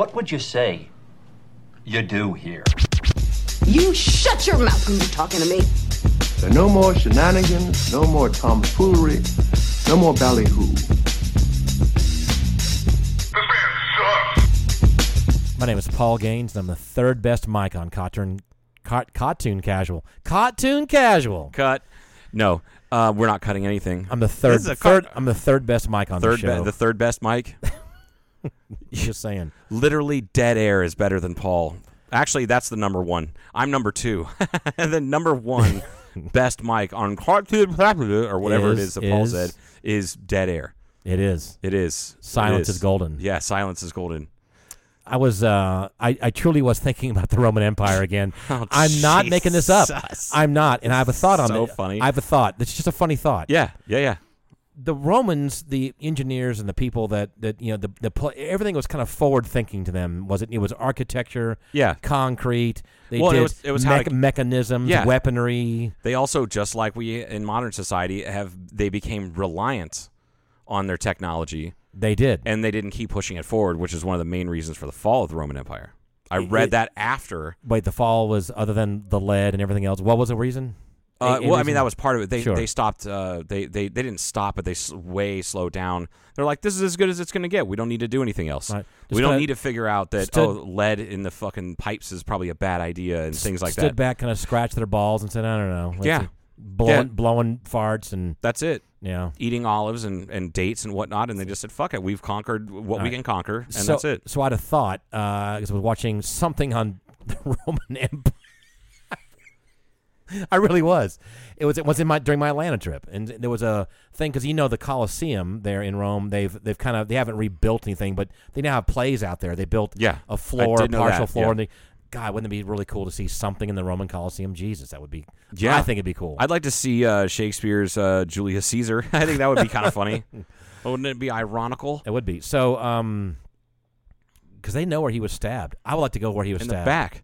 What would you say you do here? You shut your mouth when you're talking to me. There are no more shenanigans, no more tomfoolery, no more ballyhoo. My name is Paul Gaines, and I'm the third best mic on Cartoon, Cart, Cartoon Casual. Cartoon Casual. Cut. No, uh, we're not cutting anything. I'm the third. This is a car- third. I'm the third best mic on third, the show. be- the third best mic. Just saying. Literally, dead air is better than Paul. Actually, that's the number one. I'm number two, and then number one best mic on cartoon or whatever it Is- is that Paul said is dead air. It is. It is. It Silence is golden. Yeah, silence is golden. I was. Uh, I, I truly was thinking about the Roman Empire again. Oh, I'm not making this up. I'm not, and I have a thought on So it. funny. I have a thought. It's just a funny thought. Yeah, yeah, yeah. The Romans, the engineers and the people that that you know the the pl- everything was kind of forward thinking to them. Was it? It was architecture, Yeah. concrete. They Well, it was- it was how to- mechanisms, Yeah. weaponry. They also, just like we in modern society, have they became reliant on their technology, They did. and they didn't keep pushing it forward, which is one of the main reasons for the fall of the Roman Empire. I read it- that after. Wait, the fall was other than the lead and everything else. What was the reason? Uh, well, I mean that was part of it. They Sure. they stopped. Uh, they they they didn't stop, but they way slowed down. They're like, this is as good as it's going to get. We don't need to do anything else. Right. We don't need to figure out that stood- oh, lead in the fucking pipes is probably a bad idea and things like that stood back, kind of scratched their balls, and said, "I don't know." Let's Yeah. see." blowing Yeah. blowing farts and That's it. yeah. Eating olives and, and dates and whatnot, and they just said, "Fuck it, we've conquered what we Right. can conquer, and so, that's it." So I'd have thought because I was watching something on the Roman Empire. I really was. It was it was in my during my Atlanta trip, and there was a thing because you know the Colosseum there in Rome. They've they've kind of they haven't rebuilt anything, but they now have plays out there. They built Yeah, a floor, know partial floor, yeah. and they. God, wouldn't it be really cool to see something in the Roman Colosseum? Jesus, that would be. Yeah. I think it'd be cool. I'd like to see uh, Shakespeare's uh, Julius Caesar. I think that would be kind of funny. Wouldn't it be ironical? it would be so. Um, because they know where he was stabbed. I would like to go where he was In the stabbed. back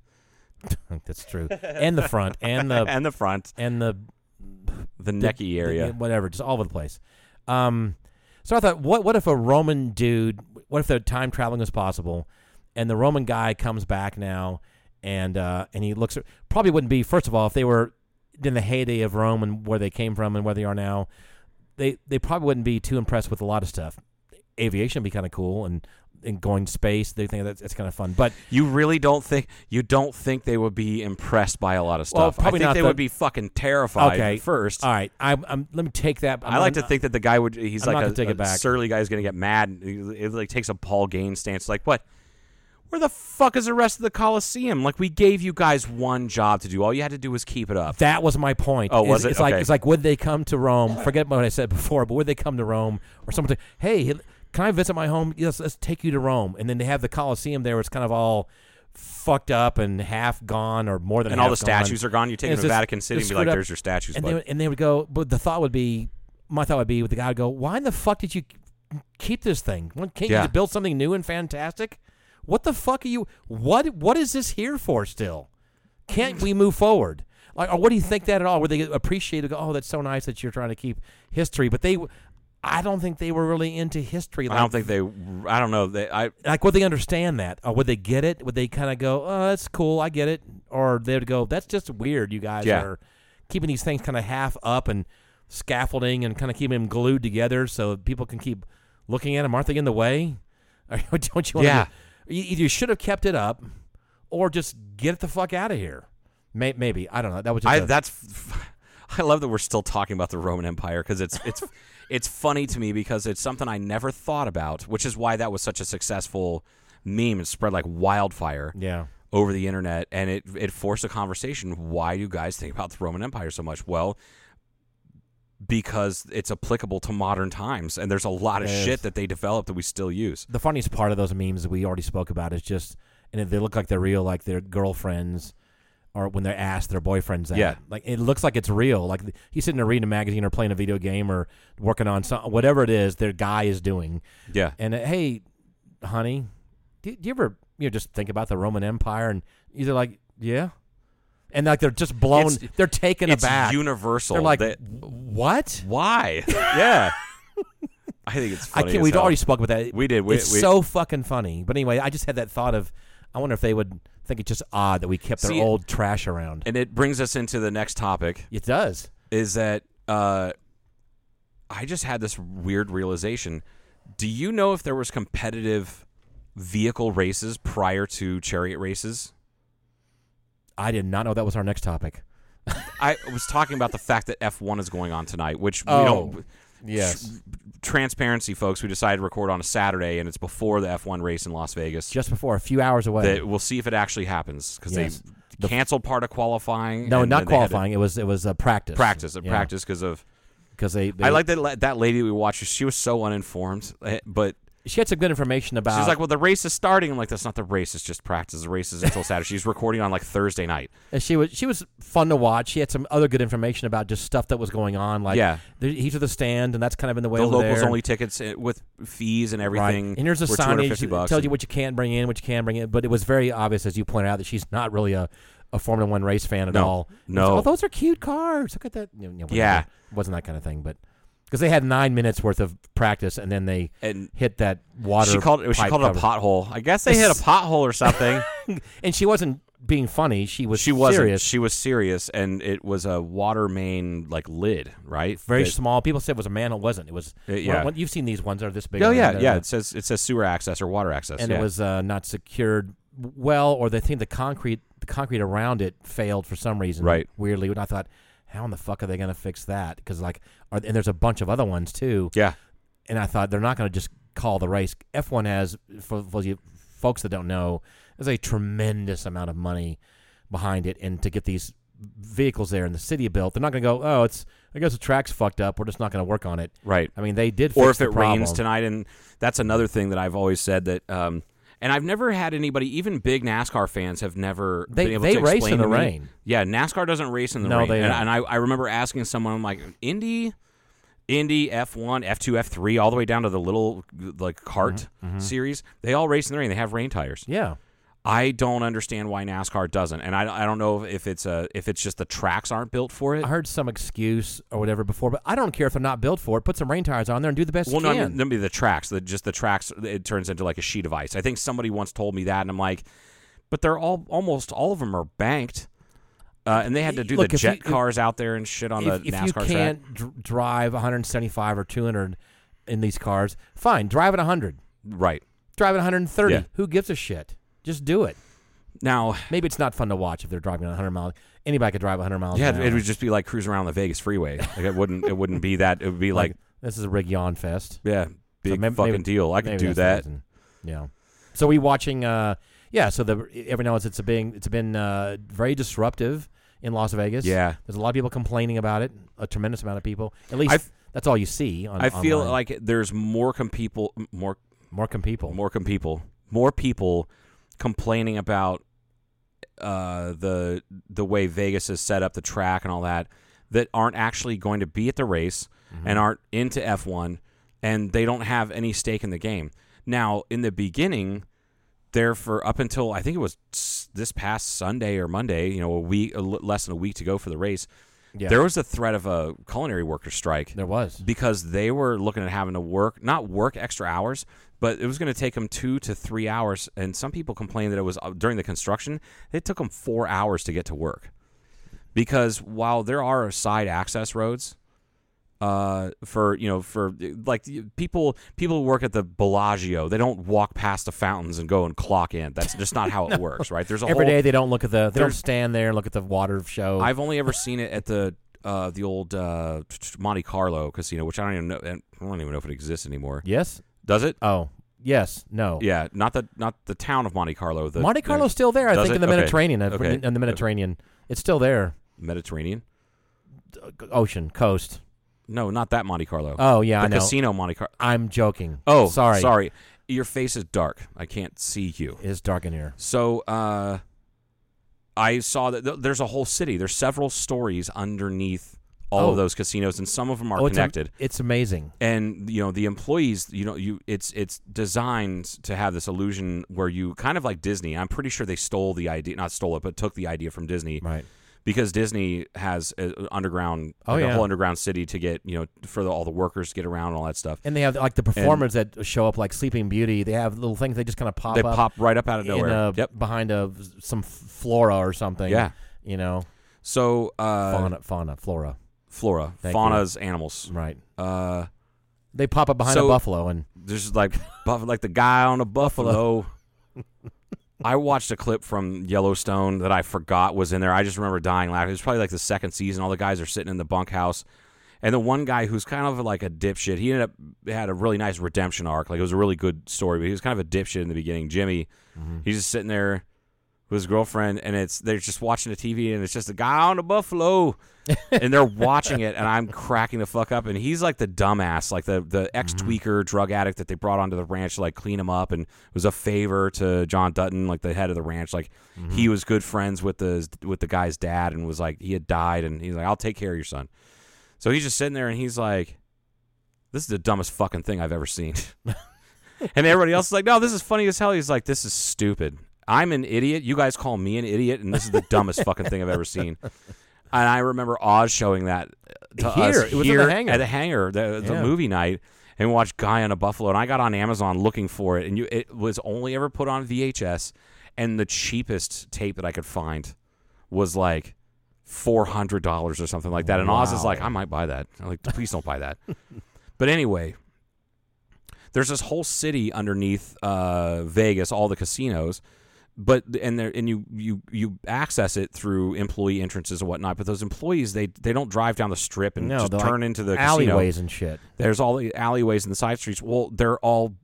That's true, and the front, and the and the front, and the the the- necky the- area. whatever, just all over the place. Um, so I thought, what what if a Roman dude? What if the time traveling was possible, and the Roman guy comes back now, and uh, and he looks probably wouldn't be first of all if they were in the heyday of Rome and where they came from and where they are now, they they probably wouldn't be too impressed with a lot of stuff. Aviation would be kind of cool, and and going space, they think that's, that's kind of fun. But You really don't think you don't think they would be impressed by a lot of Well, stuff? probably I think not they the- would be fucking terrified okay, at first. All right, I, I'm, let me take that. I'm I like to think that the guy would. He's I'm like a, take a it back. surly guy who's going to get mad. He, he, like takes a Paul Gaines stance. Like what? Where the fuck is the rest of the Coliseum? Like we gave you guys one job to do. All you had to do was keep it up. That was my point. Oh, was It's- it? It's like it's like would they come to Rome? Forget what I said before, but would they come to Rome or say, "Hey, can I visit my home? Yes, let's take you to Rome." And then they have the Colosseum there. It's kind of all fucked up and half gone or more than half. and all the half gone. statues are gone. You take them to just- Vatican City and be like, up. "There's your statues." And they, would- and they would go, but the thought would be, my thought would be, with the guy would go, "Why in the fuck did you keep this thing? Can't you Yeah. just build something new and fantastic? What the fuck are you? What what is this here for? Still, can't we move forward? Like, or what do you think that at all? Where they appreciate it? Go, oh, that's so nice that you're trying to keep history, but they. I don't think they were really into history. Like, I don't think they. I don't know. They. I. like would they understand that, or would they get it? Would they kind of go, "Oh, that's cool, I get it," or they would go, "That's just weird. You guys Yeah. are keeping these things kind of half up and scaffolding and kind of keeping them glued together so people can keep looking at them. Aren't they in the way? Don't you Yeah. to? Either you should have kept it up, or just get the fuck out of here. May, maybe I don't know. That was just I a- that's I love that we're still talking about the Roman Empire because it's it's it's funny to me because it's something I never thought about, which is why that was such a successful meme and spread like wildfire yeah. over the internet and it it forced a conversation. Why do you guys think about the Roman Empire so much? Well, because it's applicable to modern times and there's a lot of shit that they developed that we still use. the funniest part of those memes that we already spoke about is just, and they look like they're real, like their girlfriends, or when they're asked their boyfriends that. Yeah. like it looks like it's real. Like he's sitting there reading a magazine or playing a video game or working on some whatever it is their guy is doing. Yeah. And uh, hey, honey, do, do you ever you know just think about the Roman Empire and either like yeah, and like they're just blown, It's- they're taken It's aback. universal. They're like, that- what? why? yeah. I think it's I funny. can't. We've hell. already spoke about that. We did. We- it's we- so fucking funny. But anyway, I just had that thought of, I wonder if they would think it's just odd that we kept their See, old trash around. And it brings us into the next topic. it does. Is that uh, I just had this weird realization. Do you know if there was competitive vehicle races prior to chariot races? I did not know that was our next topic. I was talking about the fact that F1 is going on tonight, which we Oh, don't. Yes. Transparency, folks. We decided to record on a Saturday, and it's before the F1 race in Las Vegas. Just before, a few hours away. that we'll see if it actually happens because Yes. they canceled part of qualifying. no, and not then they had to qualifying. It was it was a practice. Practice, a practice because of. Because they, they. I like that la- that lady we watched. She was so uninformed, eh, but She had some good information about. she's like, "Well, the race is starting." I'm like, "That's not the race. It's just practice. The race is until Saturday." She's recording on like Thursday night. And she was she was fun to watch. She had some other good information about just stuff that was going on. Like Yeah. the heat of the stand, and that's kind of in the way The locals there. only tickets eh, with fees and Right. everything. And here's a signage 250 that tells you what you can't bring in, what you can bring in. But it was very obvious, as you pointed out, that she's not really a, a Formula One race fan at No. all. No. It's, oh, those are cute cars. Look at that. You know. Yeah. It wasn't that kind of thing, but because they had nine minutes worth of practice, and then they and hit that water. she called it. she called it a pothole. I guess they hit a pothole or something. and she wasn't being funny. She was she wasn't. serious. She was serious, and it was a water main like lid, right? very That- small. People said it was a manhole. It wasn't. It was. Uh, yeah. well, you've seen these ones that are this big. Oh yeah, yeah. It says it says sewer access or water access. and yeah. it was uh, not secured well, or they think the concrete the concrete around it failed for some reason. Right. Weirdly, and I thought, how in the fuck are they going to fix that? Because like, are, and there's a bunch of other ones too. yeah. And I thought they're not going to just call the race. F1 has for, for you folks that don't know, there's a tremendous amount of money behind it, and to get these vehicles there in the city built, they're not going to go. Oh, it's I guess the track's fucked up. We're just not going to work on it. Right. I mean, they did. or if the it rains tonight, and that's another thing that I've always said that. Um, and I've never had anybody, even big NASCAR fans, have never They- been able they to race in the me- rain. Yeah, NASCAR doesn't race in the No, rain. they and, don't. and I, I remember asking someone, I'm like, Indy, Indy, F1, F2, F3, all the way down to the little like kart Mm-hmm, series. They all race in the rain. They have rain tires. Yeah. I don't understand why NASCAR doesn't, and I, I don't know if it's a if it's just the tracks aren't built for it. I heard some excuse or whatever before, but I don't care if they're not built for it. Put some rain tires on there and do the best Well, you no, I can. mean, maybe the tracks. The, just the tracks. It turns into like a sheet of ice. I think somebody once told me that, and I'm like, but they're all almost all of them are banked, uh, and they had to do Look, the if you- jet cars out there and shit on if, the if NASCAR you track. can't dr- drive 175 or 200 in these cars, fine, drive at 100. Right Drive at 130. Yeah. Who gives a shit? Just do it. now, Maybe it's not fun to watch if they're driving 100 miles. Anybody could drive 100 miles. yeah, it would just be like cruising around the Vegas freeway. Like it wouldn't. It wouldn't be that. It would be like, this is a rig yawn fest. yeah, big maybe- fucking maybe- deal. I could do that. Yeah. So we watching. Uh, yeah. So the every now and then it's a being it's been uh, very disruptive in Las Vegas. Yeah. There's a lot of people complaining about it. A tremendous amount of people. At least I've- that's all you see. On, I feel online. like there's more com people, more more com people. more com people, more people complaining about uh, the the way Vegas has set up the track and all that that aren't actually going to be at the race Mm-hmm. and aren't into F1 and they don't have any stake in the game. Now, in the beginning, there for up until I think it was this past Sunday or Monday, you know, a week a l- less than a week to go for the race. There was a threat of a culinary worker strike There was. because they were looking at having to work not work extra hours but it was going to take them two to three hours and some people complained that it was uh, during the construction it took them four hours to get to work because while there are side access roads uh, for you know for like people people who work at the Bellagio they don't walk past the fountains and go and clock in that's just not how it works right there's a Every whole day they don't look at the. They don't stand there and look at the water show. I've only ever seen it at the uh, the old uh, Monte Carlo casino which I don't even know I don't even know if it exists anymore yes. Does it Oh yes. No. Yeah, not the not the town of Monte Carlo. The Monte Carlo's still there. I Does think it? in the Okay. Mediterranean. uh, Okay. In the Mediterranean, it's still there. Mediterranean. Ocean coast. No, not that Monte Carlo. Oh yeah, the I know. casino Monte Carlo. I'm joking. Oh, sorry. sorry. Your face is dark. I can't see you. It's dark in here. So, uh, I saw that th- there's a whole city. There's several stories underneath all Oh. of those casinos, and some of them are oh, it's, am- connected. it's amazing. and you know the employees you know you it's it's designed to have this illusion where you kind of like disney i'm pretty sure they stole the idea not stole it but took the idea from disney Right. because Disney has a underground, Oh, like a yeah. whole underground city to get you know for the, all the workers to get around and all that stuff. And they have like the performers that show up like Sleeping Beauty. They have little things they just kind of pop they up. pop right up out of nowhere. a, yep. behind a some flora or something. Yeah. you know, So uh, fauna, fauna, flora. Flora, Thank fauna's animals. Right. Uh, They pop up behind So- a buffalo and there's like buff, like the guy on a buffalo. I watched a clip from Yellowstone that I forgot was in there. I just remember dying laughing. It was probably like the second season. All the guys are sitting in the bunkhouse, and the one guy who's kind of like a dipshit. He ended up had a really nice redemption arc. Like it was a really good story, but he was kind of a dipshit in the beginning. Jimmy, he's just sitting there with his girlfriend, and it's they're just watching the TV, and it's just a guy on a buffalo, and they're watching it, and I'm cracking the fuck up, and he's like the dumbass, like the the ex tweaker mm-hmm. drug addict that they brought onto the ranch to like clean him up, and it was a favor to John Dutton, like the head of the ranch, like he mm-hmm. was good friends with the with the guy's dad, and was like he had died, and he's like I'll take care of your son, so he's just sitting there, and he's like, this is the dumbest fucking thing I've ever seen. And everybody else is like, no, this is funny as hell. He's like, this is stupid. I'm an idiot. You guys call me an idiot, and this is the dumbest fucking thing I've ever seen. And I remember Oz showing that to Here. us It was here the hangar. at the hangar, the, the Yeah. movie night, and we watched Guy on a Buffalo. And I got on Amazon looking for it, and you, it was only ever put on VHS, and the cheapest tape that I could find was like four hundred dollars or something like that. And Oz is like, I might buy that. I'm like, please don't buy that. but anyway, there's this whole city underneath uh, Vegas, all the casinos, but and there and you you you access it through employee entrances and whatnot. But those employees they they don't drive down the strip and no, just turn like into the casino. alleyways and shit. There's all the alleyways and the side streets. Well, they're all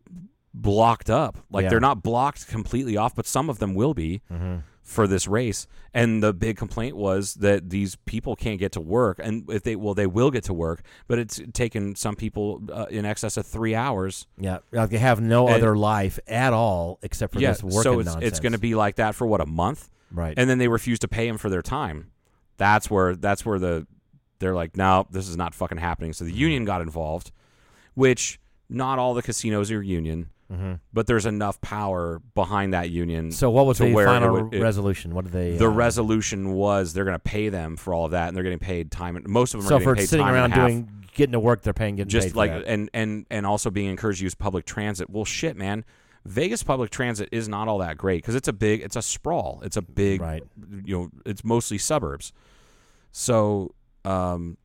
blocked up. Like Yeah. they're not blocked completely off, but some of them will be Mm-hmm. For this race. And the big complaint was that these people can't get to work, and if they well, they will get to work, but it's taken some people uh, in excess of three hours. Yeah, like they have no And- other life at all except for yeah, this work. so it's nonsense. it's going to be like that for what a month, right. and then they refuse to pay them for their time. That's where that's where the they're like, no, this is not fucking happening. So the union got involved, which not all the casinos are union, but there's enough power behind that union. Mm-hmm. so what was the it final would- it- resolution? What did they? the uh, resolution was they're going to pay them for all of that, and they're getting paid time. and- Most of them So are for getting paid sitting time around and a half. doing getting to work, they're paying getting paid just for like and and and also being encouraged to use public transit. Well, shit, man. Vegas public transit is not all that great because it's a big, it's a sprawl. It's a big, Right. you know, it's mostly suburbs. So, um,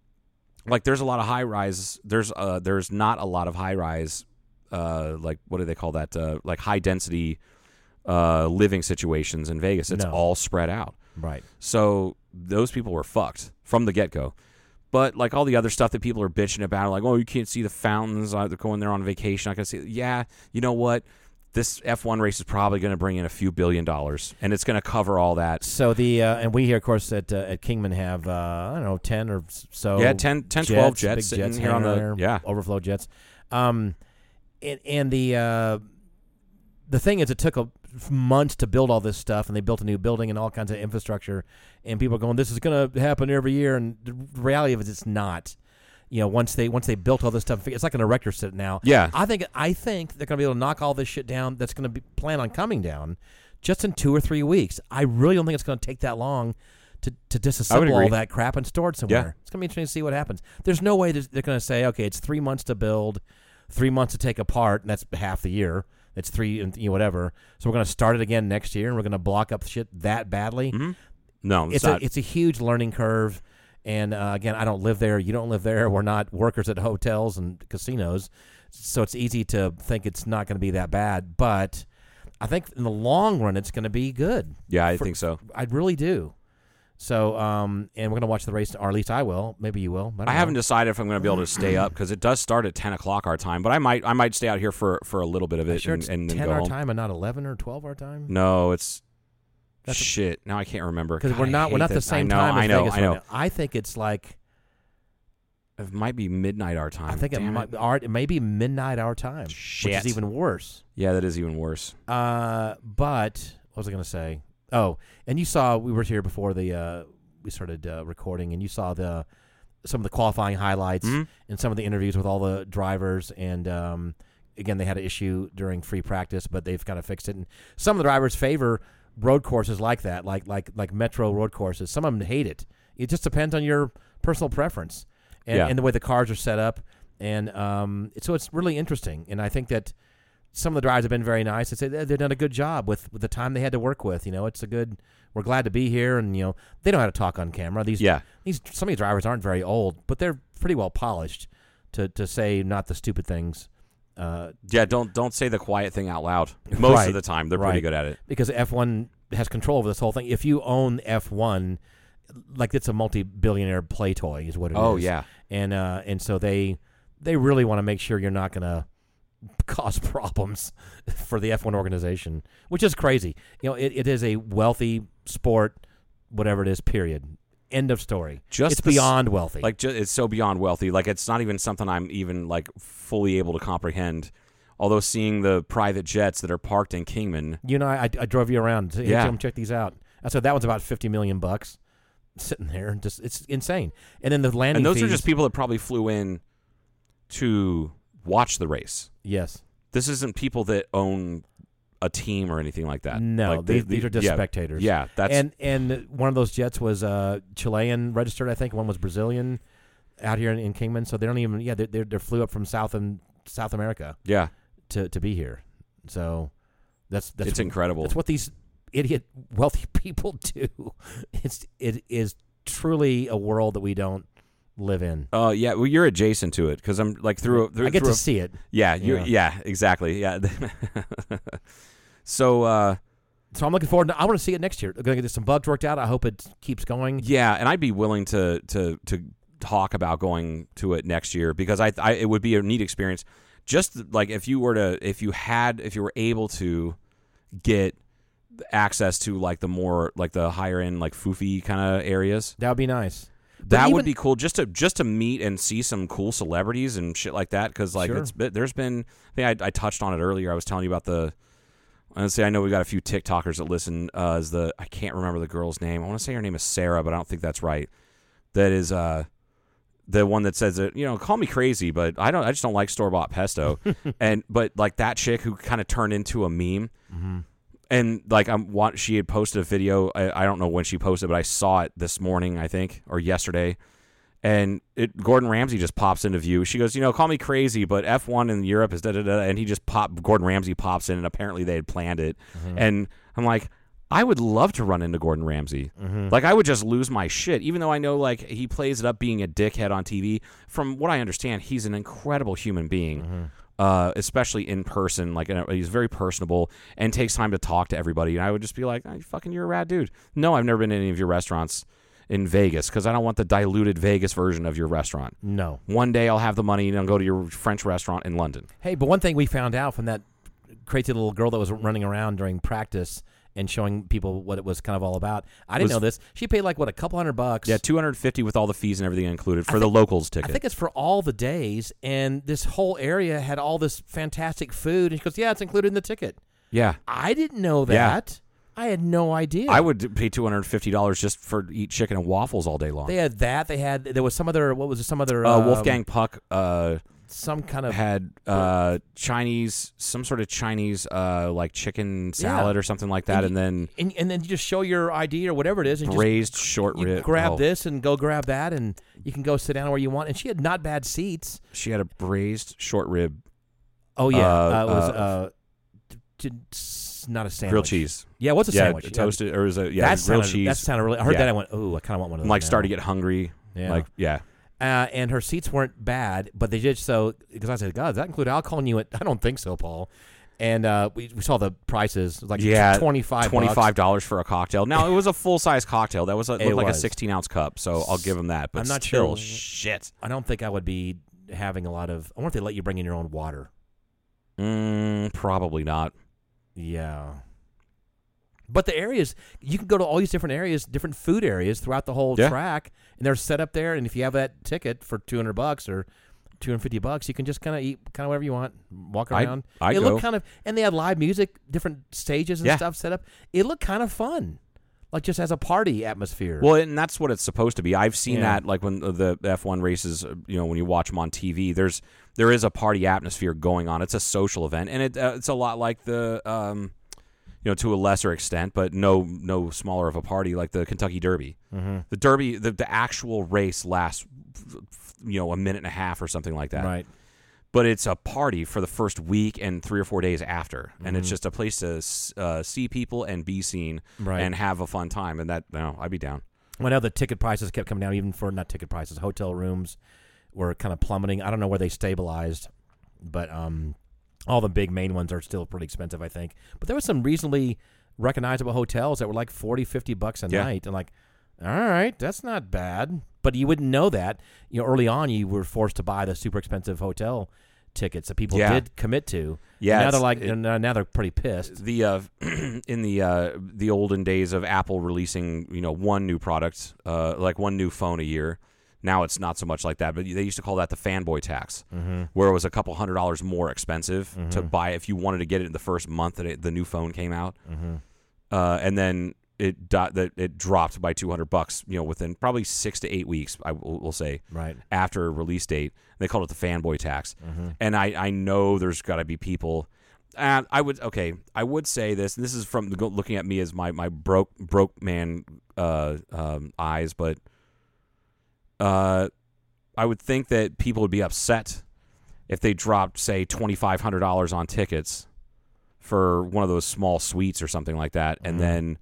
like there's a lot of high rise. There's uh, there's not a lot of high rise, uh, like what do they call that? Uh, like high density, uh, living situations in Vegas. It's No. all spread out. right. So those people were fucked from the get go. But like all the other stuff that people are bitching about, like oh you can't see the fountains, uh, they're going there on vacation. I can see. Yeah, you know what? This F1 race is probably going to bring in a few billion dollars, and it's going to cover all that. So the uh, and we here, of course, at uh, at Kingman have uh, I don't know ten or so. Yeah, 10 10, 12 big jets sitting jets here on hanging the- yeah. overflow jets. Um, and, and the uh, the thing is, it took a months to build all this stuff, and they built a new building and all kinds of infrastructure. And people are going, "This is going to happen every year," and the reality of it is, it's not. You know, once they once they built all this stuff, it's like an erector set now. Yeah. I think I think they're going to be able to knock all this shit down. That's going to be plan on coming down just in two or three weeks. I really don't think it's going to take that long to to disassemble all that crap and store it somewhere. Yeah. It's going to be interesting to see what happens. There's no way they're going to say, okay, it's three months to build, three months to take apart, and that's half the year. That's three, and you know, whatever. So we're going to start it again next year, and we're going to block up shit that badly. No, it's, It's not. a it's a huge learning curve. And uh, again, I don't live there. You don't live there. We're not workers at hotels and casinos, so it's easy to think it's not going to be that bad. But I think in the long run, it's going to be good. yeah, I for- think so. I really do. So, um, and we're going to watch the race, or at least I will. Maybe you will. I, I haven't decided if I'm going to be able to stay up because it does start at 10 o'clock our time. But I might I might stay out here for for a little bit of it Sure, and, it's and then ten go our home. time and not eleven or twelve our time. No, it's That's a- shit. now I can't remember Because God, we're I not we're hate not the this. same I know, time as I know. Vegas I know. now. I think it's like It might be midnight our time. I think it Damn might our, it may be midnight our time, which Shit. is even worse. Yeah, that is even worse. Uh, but what was I going to say? Oh, and you saw we were here before the uh, we started uh, recording, and you saw the some of the qualifying highlights Mhm. and some of the interviews with all the drivers. And um, again, they had an issue during free practice, but they've kind of fixed it. And some of the drivers favor road courses like that, like like like metro road courses. Some of them hate it. It just depends on your personal preference and, Yeah. and the way the cars are set up. And um, so it's really interesting. And I think that some of the drives have been very nice. It's they've done a good job with, with the time they had to work with. You know, it's a good. We're glad to be here, and you know they know how to talk on camera. These Yeah. these some of these drivers aren't very old, but they're pretty well polished to to say not the stupid things. Uh, Yeah, don't don't say the quiet thing out loud. Most Right. of the time, they're Right. pretty good at it. because F1 has control over this whole thing. If you own F1, like it's a multi-billionaire play toy, is what it is. Oh, yeah. and uh, and so they they really want to make sure you're not going to cause problems for the F1 organization, which is crazy. You know, it, it is a wealthy sport, whatever it is. Period. End of story. Just it's the beyond wealthy. Like it's so beyond wealthy. Like it's not even something I'm even like fully able to comprehend. Although seeing the private jets that are parked in Kingman, You know, I, I drove you around. To, Yeah. come check these out. I said that one's about fifty million bucks, sitting there. Just it's insane. And then the landing and those are just people that probably flew in to watch the race. yes. This isn't people that own a team or anything like that. No, Like, they- these, they- these are just yeah, spectators. Yeah, that's and and one of those jets was uh, Chilean registered, I think. One was Brazilian, out here in, in Kingman. So they don't even yeah they they they flew up from South and South America yeah. to to be here. So that's that's It's incredible. That's what these idiot wealthy people do. It's it is truly a world that we don't live in. Uh, yeah. Well, you're adjacent to it because I'm like through. through I get through to a- see it. Yeah, you're, Yeah. yeah, exactly. Yeah. so, uh, So I'm looking forward. To, I want to see it next year. I'm going to get some bugs worked out. I hope it keeps going. yeah, and I'd be willing to to to talk about going to it next year because I, I it would be a neat experience. Just like if you were to if you had if you were able to get access to like the more like the higher end like foofy kind of areas. That would be nice. That would be cool just to just to meet and see some cool celebrities and shit like that because like Sure. it's there's been I think I, I touched on it earlier. I was telling you about the I want to say I know we got a few TikTokers that listen uh, as the I can't remember the girl's name. I want to say her name is Sarah but I don't think that's right. That is uh the one that says that you know call me crazy but I don't I just don't like store bought pesto. And but like that chick who kind of turned into a meme and like I'm what she had posted a video. I, I don't know when she posted, but I saw it this morning, I think, or yesterday. And it Gordon Ramsay just pops into view. She goes, you know, call me crazy, but F1 in Europe is da da da. And he just pop. Gordon Ramsay pops in, and apparently they had planned it. Mm-hmm. And I'm like, I would love to run into Gordon Ramsay. Mm-hmm. Like I would just lose my shit, even though I know like he plays it up being a dickhead on TV. From what I understand, he's an incredible human being, mm-hmm. Uh, especially in person. Like he's very personable and takes time to talk to everybody. And I would just be like, oh, fucking, you're a rad dude. No, I've never been to any of your restaurants in Vegas because I don't want the diluted Vegas version of your restaurant. No. One day I'll have the money and I'll go to your French restaurant in London. Hey, but one thing we found out from that crazy little girl that was running around during practice and showing people what it was kind of all about. I didn't Was- know this. She paid like what a couple hundred bucks. Yeah, 250 with all the fees and everything included for the locals ticket. I think it's for all the days, and this whole area had all this fantastic food. And she goes, "Yeah, it's included in the ticket." yeah. I didn't know Yeah. that. I had no idea. I would pay two hundred fifty dollars just for eat chicken and waffles all day long. They had that. They had there was some other. What was it? Some other. uh, um, Wolfgang Puck uh, Some kind of. had uh, Chinese, some sort of Chinese uh, like chicken salad or something like that, And and, and, and then you just show your ID or whatever it is, and then just braised short you rib. grab oh, this and go grab that, and you can go sit down where you want. And she had not bad seats. She had a braised short rib, Oh yeah, Uh, uh, it was uh, uh, t- t- s- not a sandwich. grilled cheese. Yeah, what's a yeah, sandwich? toasted or is it? Yeah, that grilled sounded, cheese. That sounded really. I heard Yeah. that. I went, "Ooh, I kind of want one of I'm like now." starting to get hungry. Yeah. Like yeah, uh, and her seats weren't bad, but they did so because I said, "God, does that include alcohol?" And you went, "I don't think so, Paul." And uh, we, we saw the prices, It was like yeah, twenty five, twenty five dollars for a cocktail. Now it was a full size cocktail. That was a, like a sixteen ounce cup. So I'll give them that. But I'm not still, sure- Shit. I don't think I would be having a lot of. I wonder if they let you bring in your own water. Mm, probably not. Yeah. But the areas you can go to all these different areas, different food areas throughout the whole Yeah. track, and they're set up there. And if you have that ticket for two hundred bucks or two hundred fifty bucks, you can just kind of eat kind of whatever you want, walk around. I'd it go. looked kind of, and they had live music, different stages and Yeah. stuff set up. It looked kind of fun, like just as a party atmosphere. Well, and that's what it's supposed to be. I've seen Yeah. that like when the F1 races, uh, you know, when you watch them on TV, there's there is a party atmosphere going on. It's a social event, and it uh, it's a lot like the um, you you know, to a lesser extent, but no no smaller of a party like the Kentucky Derby. Mm-hmm. The Derby, the, the actual race lasts, you know, a minute and a half or something like that. Right. But it's a party for the first week and three or four days after, and Mm-hmm. it's just a place to uh, see people and be seen Right. and have a fun time. And that, no, I'd be down. I know the ticket prices kept coming down, even for not ticket prices, hotel rooms were kind of plummeting. I don't know where they stabilized, but um, all the big main ones are still pretty expensive, I think. But there was some reasonably recognizable hotels that were like 40, 50 bucks a Yeah. night, and like, all right, that's not bad. But you wouldn't know that. You know, early on, you were forced to buy the super expensive hotel tickets that people Yeah. did commit to. Yeah, now they're like, it- now now they're pretty pissed. the uh, in the uh, the olden days of Apple releasing you know one new product uh, like one new phone a year. Now it's not so much like that, but they used to call that the fanboy tax, Mm-hmm. where it was a couple hundred dollars more expensive to buy if you wanted to get it in the first month that it, the new phone came out, Mm-hmm. uh, and then it do- that it dropped by two hundred bucks, you know, within probably six to eight weeks. I will will say Right. after release date. They called it the fanboy tax. Mm-hmm. And I, I know there's got to be people. And I would okay. I would say this. And this is from looking at me as my my broke broke man uh, um, eyes, but uh, I would think that people would be upset if they dropped say twenty five hundred dollars on tickets for one of those small suites or something like that, and mm-hmm. then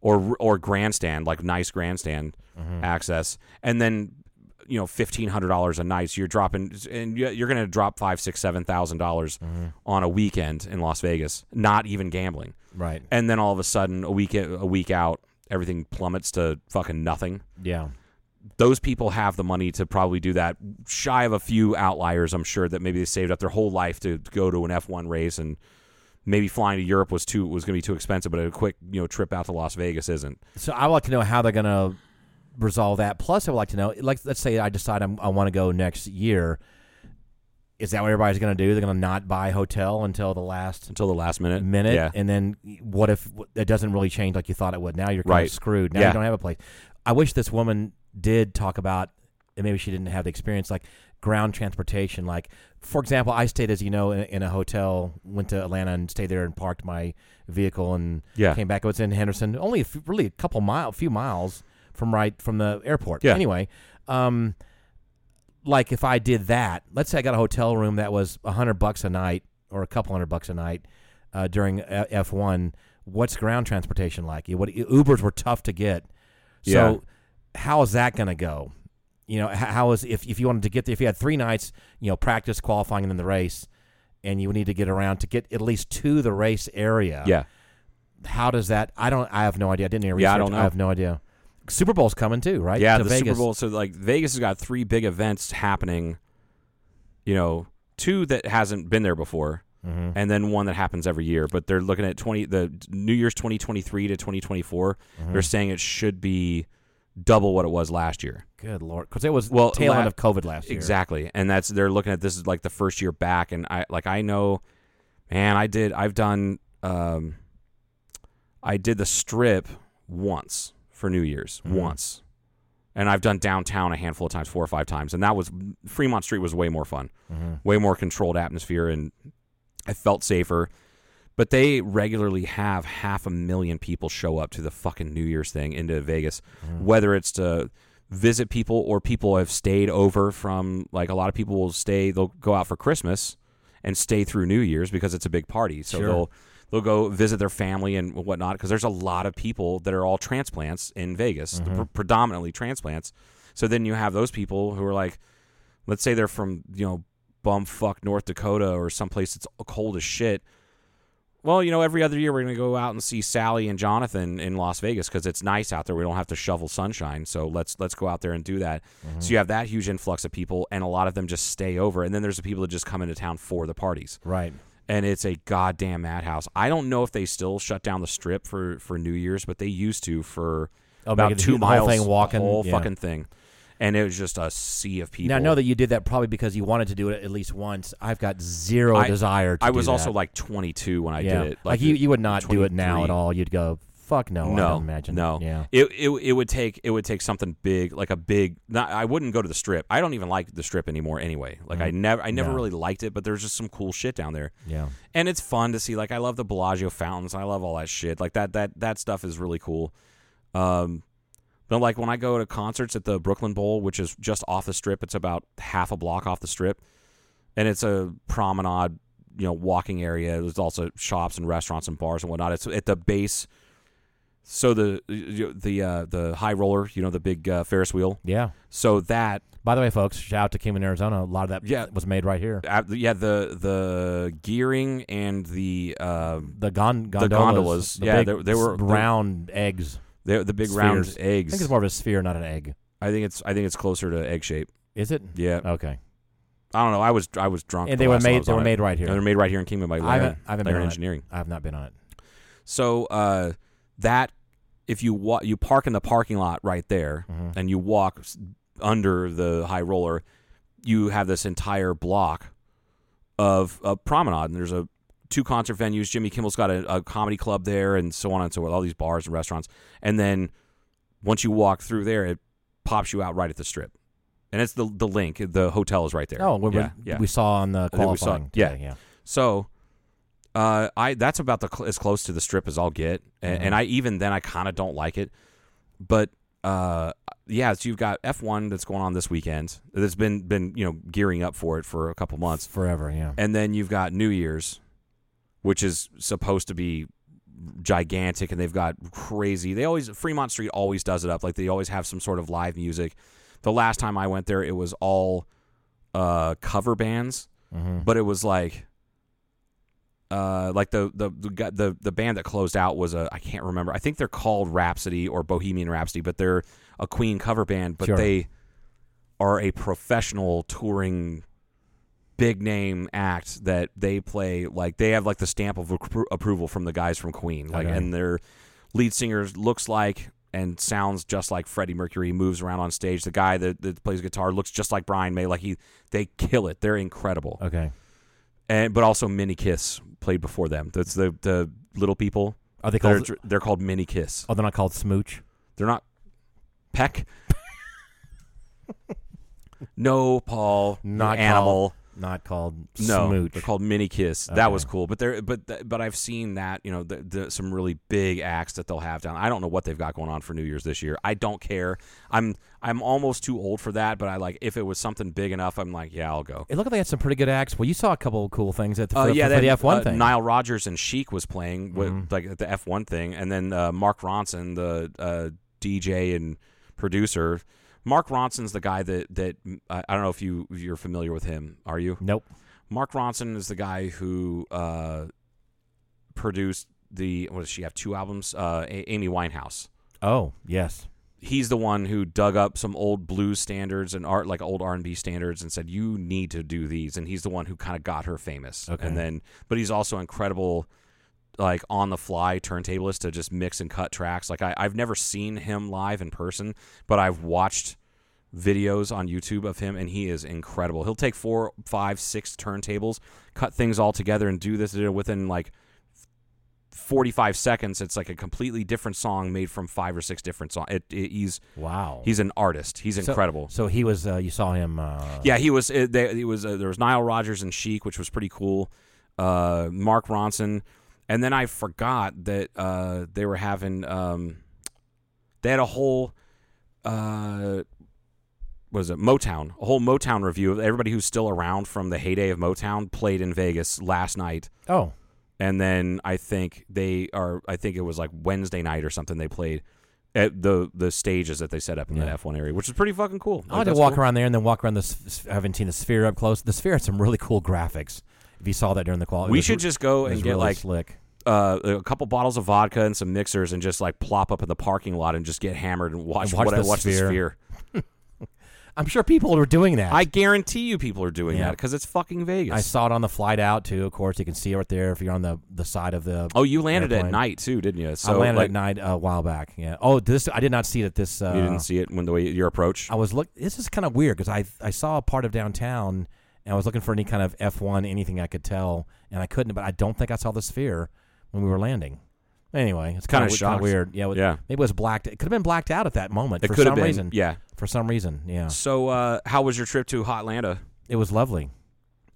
or or grandstand like nice grandstand mm-hmm. access, and then you know fifteen hundred dollars a night. So you're dropping, and you- you're going to drop five, six, seven thousand dollars mm-hmm. on a weekend in Las Vegas, not even gambling. Right. And then all of a sudden, a week a week out, everything plummets to fucking nothing. Yeah. Those people have the money to probably do that. Shy of a few outliers, I'm sure that maybe they saved up their whole life to go to an F1 race, and maybe flying to Europe was too was going to be too expensive, but a quick you know trip out to Las Vegas isn't. So I would like to know how they're going to resolve that. Plus, I would like to know, like, let's say I decide I'm, I want to go next year. Is that what everybody's going to do? They're going to not buy hotel until the last Until the last minute, minute, yeah. and then what if it doesn't really change like you thought it would? Now you're kind Right. of screwed. Now Yeah. you don't have a place. I wish this woman did talk about, and maybe she didn't have the experience, like ground transportation. Like, for example, I stayed, as you know, in, in a hotel, went to Atlanta and stayed there and parked my vehicle and Yeah. came back. It was in Henderson, only a few, really a couple mile, a few miles from right from the airport. Yeah. Anyway, um, like if I did that, let's say I got a hotel room that was a hundred bucks a night or a couple hundred bucks a night uh, during F one. What's ground transportation like? What Ubers were tough to get. So Yeah. How is that going to go? You know, how is if if you wanted to get there, if you had three nights, you know, practice qualifying and then the race, and you would need to get around to get at least to the race area. yeah. How does that? I don't. I have no idea. I didn't even Yeah, I don't know. I have no idea. Super Bowl's coming too, right? Yeah, To the Vegas. Super Bowl. So like Vegas has got three big events happening. You know, two that hasn't been there before, Mm-hmm. and then one that happens every year. But they're looking at twenty the New Year's twenty twenty three to twenty twenty four. Mm-hmm. They're saying it should be double what it was last year. Good lord, because it was Well, tail la- end of COVID last year. Exactly, and that's they're looking at this is like the first year back, and I like I know, man, I did I've done um, I did the strip once for New Year's Mm-hmm. once, and I've done downtown a handful of times, four or five times, and that was Fremont Street was way more fun, Mm-hmm. way more controlled atmosphere, and I felt safer. But they regularly have half a million people show up to the fucking New Year's thing into Vegas, Mm-hmm. whether it's to visit people or people have stayed over from like a lot of people will stay they'll go out for Christmas and stay through New Year's because it's a big party. So Sure. they'll they'll go visit their family and whatnot because there's a lot of people that are all transplants in Vegas, Mm-hmm. pre- predominantly transplants. So then you have those people who are like, let's say they're from you know bumfuck North Dakota or someplace that's cold as shit. Well, you know, every other year we're going to go out and see Sally and Jonathan in Las Vegas because it's nice out there. We don't have to shovel sunshine, so let's let's go out there and do that. Mm-hmm. So you have that huge influx of people, and a lot of them just stay over. And then there's the people that just come into town for the parties, Right. and it's a goddamn madhouse. I don't know if they still shut down the strip for for New Year's, but they used to for Oh, about make it the two whole miles, thing walking, whole yeah. fucking thing, and it was just a sea of people. Now I know that you did that probably because you wanted to do it at least once. I've got zero I- desire. to I was also that. like 22 when I yeah. did it. like, you, you would not do it now at all. You'd go Fuck no. I no, don't imagine. no. Yeah. It, it it would take it would take something big, like a big. Not, I wouldn't go to the strip. I don't even like the strip anymore. Anyway, like I never I never. No. really liked it, but there's just some cool shit down there. Yeah. and it's fun to see. Like I love the Bellagio fountains. I love all that shit. Like that that that stuff is really cool. Um, but like when I go to concerts at the Brooklyn Bowl, which is just off the strip, it's about half a block off the strip, and it's a promenade, you know, walking area. There's also shops and restaurants and bars and whatnot. It's at the base. So the the uh, the high roller, you know, the big uh, Ferris wheel. Yeah. So that By the way, folks, shout out to Kingman, Arizona. A lot of that Yeah. was made right here. uh, yeah the the gearing and the uh, The gon- gondolas. gondolas, the yeah, big they- they were- round eggs. The the big round Spheres. eggs. I think it's more of a sphere, not an egg. I think it's I think it's closer to egg shape. Is it? Yeah, Okay. I don't know. I was I was drunk. And the they were last time I made. was They on were it. made right here. And they're made right here in Kingman by I haven't, I haven't been on Engineering. It. I have not been on it. So uh, that if you wa- you park in the parking lot right there Mm-hmm. and you walk s- under the high roller, you have this entire block of a promenade, and there's a two concert venues. Jimmy Kimmel's got a, a comedy club there, and so on and so forth. All these bars and restaurants, and then once you walk through there, it pops you out right at the strip, and it's the the LINQ. The hotel is right there. Oh, we, yeah, we, yeah. we saw on the we saw- qualifying. yeah. yeah. So, uh, I that's about the cl- as close to the strip as I'll get, and, Mm-hmm. and I even then I kind of don't like it, but uh, yeah, so you've got F one that's going on this weekend. That's been been you know gearing up for it for a couple months, Forever, yeah. and then you've got New Year's, which is supposed to be gigantic, and they've got crazy. They always Fremont Street always does it up. Like they always have some sort of live music. The last time I went there, it was all uh, cover bands, but it was like. Uh, like the the the the the band that closed out was a I can't remember. I think they're called Rhapsody or Bohemian Rhapsody, but they're a Queen cover band. But Sure. they are a professional touring big name act that they play like they have like the stamp of appro- approval from the guys from Queen. Like Okay. and their lead singer looks like and sounds just like Freddie Mercury. Moves around on stage. The guy that, that plays guitar looks just like Brian May. Like he they kill it. They're incredible. Okay. And but also Mini Kiss played before them. That's the the little people. Are they They're called? they're called Mini Kiss. Oh, they're not called Smooch. They're not Peck. no, Paul. Not animal. Not called No, Smooch. they're called Mini Kiss. That was cool, but they're but but I've seen that you know the, the, some really big acts that they'll have down. I don't know what they've got going on for New Year's this year. I don't care. I'm I'm almost too old for that, but I like if it was something big enough, I'm like yeah, I'll go. It looked like they had some pretty good acts. Well, you saw a couple of cool things at the, Uh, for, yeah, for the F1 uh, thing. Nile Rodgers and Chic was playing with like at the F1 thing, and then uh, Mark Ronson, the uh, DJ and producer. Mark Ronson's the guy that that I I don't know if you if you're familiar with him. Are you? Nope. Mark Ronson is the guy who uh, produced the what does she have two albums? Uh, A- Amy Winehouse. Oh, yes. He's the one who dug up some old blues standards and art like old R and B standards and said you need to do these. And he's the one who kind of got her famous. Okay. And then, but he's also incredible, like on the fly turntablist to just mix and cut tracks. Like I, I've never seen him live in person, but I've watched videos on YouTube of him, and he is incredible. He'll take four, five, six turntables, cut things all together, and do this within like 45 seconds. It's like a completely different song made from five or six different songs. It, it- he's Wow. he's an artist. He's So- incredible. So, he was. Uh, you saw him. Uh, yeah, he was. It, they, he was. Uh, there was Nile Rodgers and Chic, which was pretty cool. Uh, Mark Ronson, and then I forgot that uh, they were having. Um, they had a whole. Uh, what is it? Motown. A whole Motown revue of everybody who's still around from the heyday of Motown played in Vegas last night. Oh, and then I think they are. I think it was like Wednesday night or something. They played at the the stages that they set up in the Yeah. F one area, which is pretty fucking cool. I like to walk cool. around there and then walk around the. I haven't seen the Sphere up close. The Sphere had some really cool graphics. If you saw that during the quality, We should just go and get really like slick. uh, a couple bottles of vodka and some mixers and just like plop up in the parking lot and just get hammered and watch And watch what I the watch the Sphere. sphere. I'm sure people are doing that. I guarantee you people are doing Yeah. that because it's fucking Vegas. I saw it on the flight out too. Of course, you can see it right there if you're on the the side of the. oh, you landed at night too, didn't you? So I landed like, at night a while back. Yeah. Oh, this I did not see it at this. Uh, You didn't see it when the way your approach. I was look. This is kind of weird because I I saw a part of downtown and I was looking for any kind of F1 anything I could tell and I couldn't. But I don't think I saw the sphere when we were landing. Anyway, it's kind of weird. Yeah, it- Yeah. Maybe it was blacked. It could have been blacked out at that moment It for could have some been. reason. Yeah. For some reason, yeah. So, uh, how was your trip to Hotlanta? It was lovely.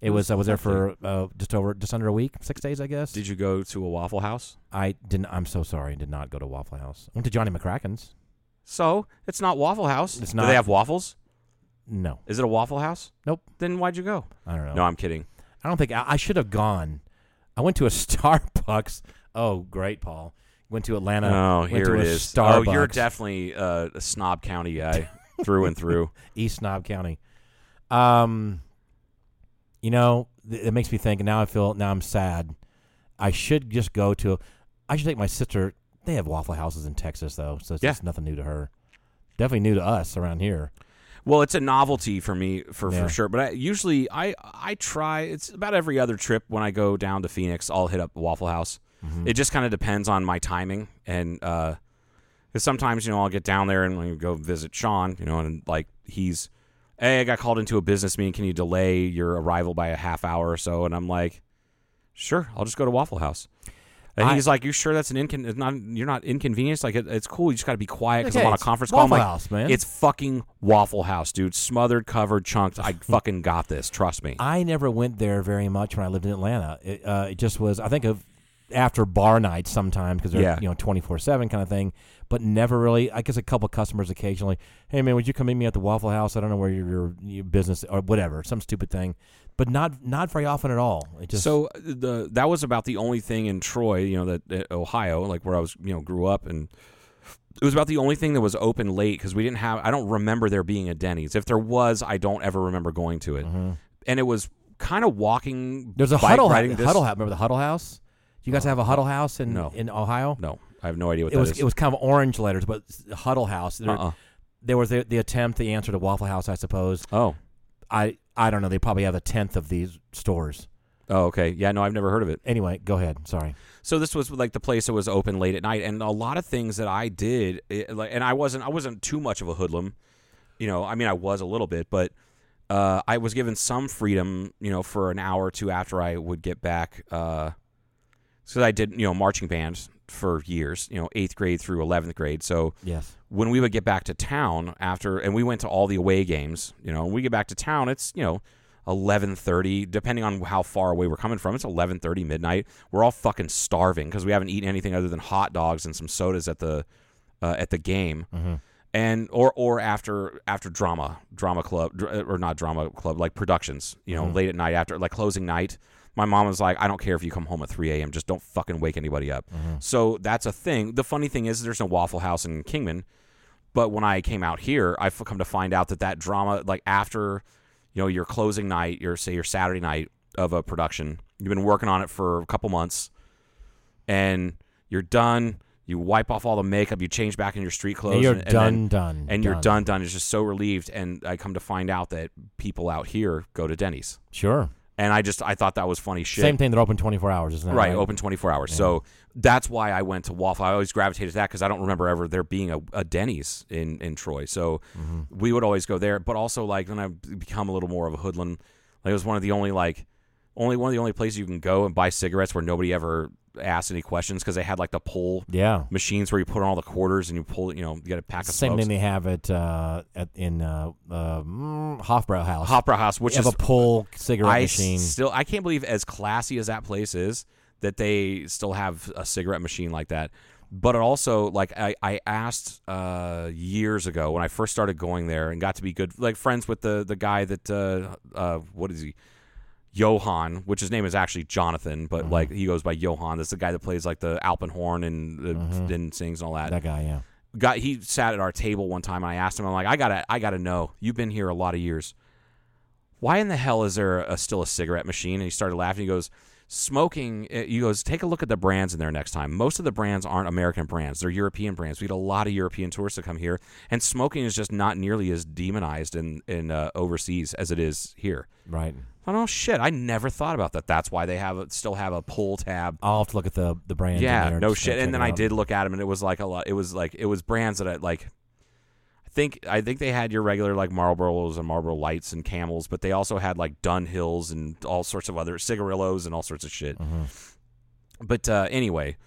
It It was. was I was there for uh, just over, just under a week, six days, I guess. Did you go to a Waffle House? I didn't. I'm so sorry. I did not go to Waffle House. I went to Johnny McCracken's. So it's not Waffle House. It's not. Do they have waffles? No, Is it a Waffle House? Nope. Then why'd you go? I don't know. No, I'm kidding. I don't think I, I should have gone. I went to a Starbucks. Oh, great, Paul. Went to Atlanta. Oh, went here to it a is. Starbucks. Oh, you're definitely uh, a snob county guy through and through. East Snob County. Um, you know, th- it makes me think. And now I feel. Now I'm sad. I should just go to. I should take my sister. They have Waffle Houses in Texas, though, so it's Yeah. just nothing new to her. Definitely new to us around here. Well, it's a novelty for me for, Yeah. for sure. But I, usually, I I try. It's about every other trip when I go down to Phoenix, I'll hit up Waffle House. Mm-hmm. It just kind of depends on my timing, and uh 'cause sometimes you know I'll get down there and go visit Sean, you know, and like he's, hey, I got called into a business meeting. Can you delay your arrival by a half hour or so? And I'm like, sure, I'll just go to Waffle House. And I- he's like, "You sure that's an incon? Not you're not inconvenienced? Like it, it's cool. You just got to be quiet because Okay, I'm on a conference call. Waffle like, House, man. It's fucking Waffle House, dude. Smothered, covered, chunked. I fucking got this. Trust me. I never went there very much when I lived in Atlanta. It, uh, it just was. I think of after bar nights sometimes because they're Yeah. you know twenty four seven kind of thing, but never really. I guess a couple customers occasionally. Hey man, would you come meet me at the Waffle House? I don't know where your, your, business or whatever, some stupid thing, but not not very often at all. It just so the that was about the only thing in Troy, you know, that, that Ohio, like where I was, you know, grew up, and it was about the only thing that was open late because we didn't have. I don't remember there being a Denny's. If there was, I don't ever remember going to it. And it was kind of walking. Mm-hmm. there's a huddle riding dis- huddle house. Remember the huddle house? You guys have a huddle house in No. in Ohio? No, I have no idea what It that was is. it was kind of orange letters, but huddle house. There, Uh-uh. there was the, the attempt, the answer to Waffle House, I suppose. Oh, I I don't know. They probably have a tenth of these stores. oh, okay. Yeah, no, I've never heard of it. Anyway, go ahead. Sorry. So this was like the place that was open late at night, and a lot of things that I did, it, like, and I wasn't, I wasn't too much of a hoodlum, you know. I mean, I was a little bit, but uh, I was given some freedom, you know, for an hour or two after I would get back. Uh, so I did, you know, marching band for years, you know, eighth grade through eleventh grade. So Yes. when we would get back to town after and we went to all the away games you know when we get back to town it's you know 11:30 depending on how far away we're coming from it's 11:30 midnight. We're all fucking starving because we haven't eaten anything other than hot dogs and some sodas at the uh, at the game. And or or after after drama drama club dr- or not drama club like productions you know late at night after like closing night my mom was like i don't care if you come home at 3 a.m just don't fucking wake anybody up mm-hmm. so that's a thing the funny thing is there's no waffle house in kingman but when I came out here, I've come to find out that that drama, like after, you know, your closing night, your say your Saturday night of a production, you've been working on it for a couple months, and you're done. You wipe off all the makeup, you change back in your street clothes, And you're and, and done, then- done, and you're done. done, done. It's just so relieved, and I come to find out that people out here go to Denny's, Sure. And I just I thought that was funny shit. Same thing. They're open 24 hours, isn't that Right, open 24 hours. So that's why I went to Waffle. I always gravitated to that because I don't remember ever there being a, a Denny's in, in Troy. So mm-hmm. we would always go there. But also, like, when I become a little more of a hoodlum, like, it was one of the only, like, only one of the only places you can go and buy cigarettes where nobody ever asked any questions because they had, like, the pull Yeah. machines where you put on all the quarters and you pull, you know, you get a pack of Same thing they have at uh, at in uh, uh, Hofbrau House. Which They have is a pull cigarette I machine. still I can't believe as classy as that place is that they still have a cigarette machine like that. But it also like I, I asked uh, years ago when I first started going there and got to be good like friends with the the guy that uh, uh, what is he Johan, which his name is actually Jonathan, but Mm-hmm. like he goes by Johan. That's the guy that plays like the Alpenhorn and uh, and sings and all that. That guy, yeah. got he sat at our table one time and I asked him I'm like I got to I got to know. You've been here a lot of years. Why in the hell is there a, still a cigarette machine? And he started laughing. He goes smoking uh, he goes take a look at the brands in there next time. Most of the brands aren't American brands. They're European brands. We get a lot of European tourists that come here and smoking is just not nearly as demonized in in uh, overseas as it is here. Right. I don't know shit I never thought about that that's why they have a, still have a pull tab I'll have to look at the the brand. in yeah, there no shit. And then I did look at them, and it was like a lot. It was like it was brands that I like. I think I think they had your regular like Marlboros and Marlboro Lights and Camels, but they also had like Dunhills and all sorts of other cigarillos and all sorts of shit. Mm-hmm. But uh, anyway,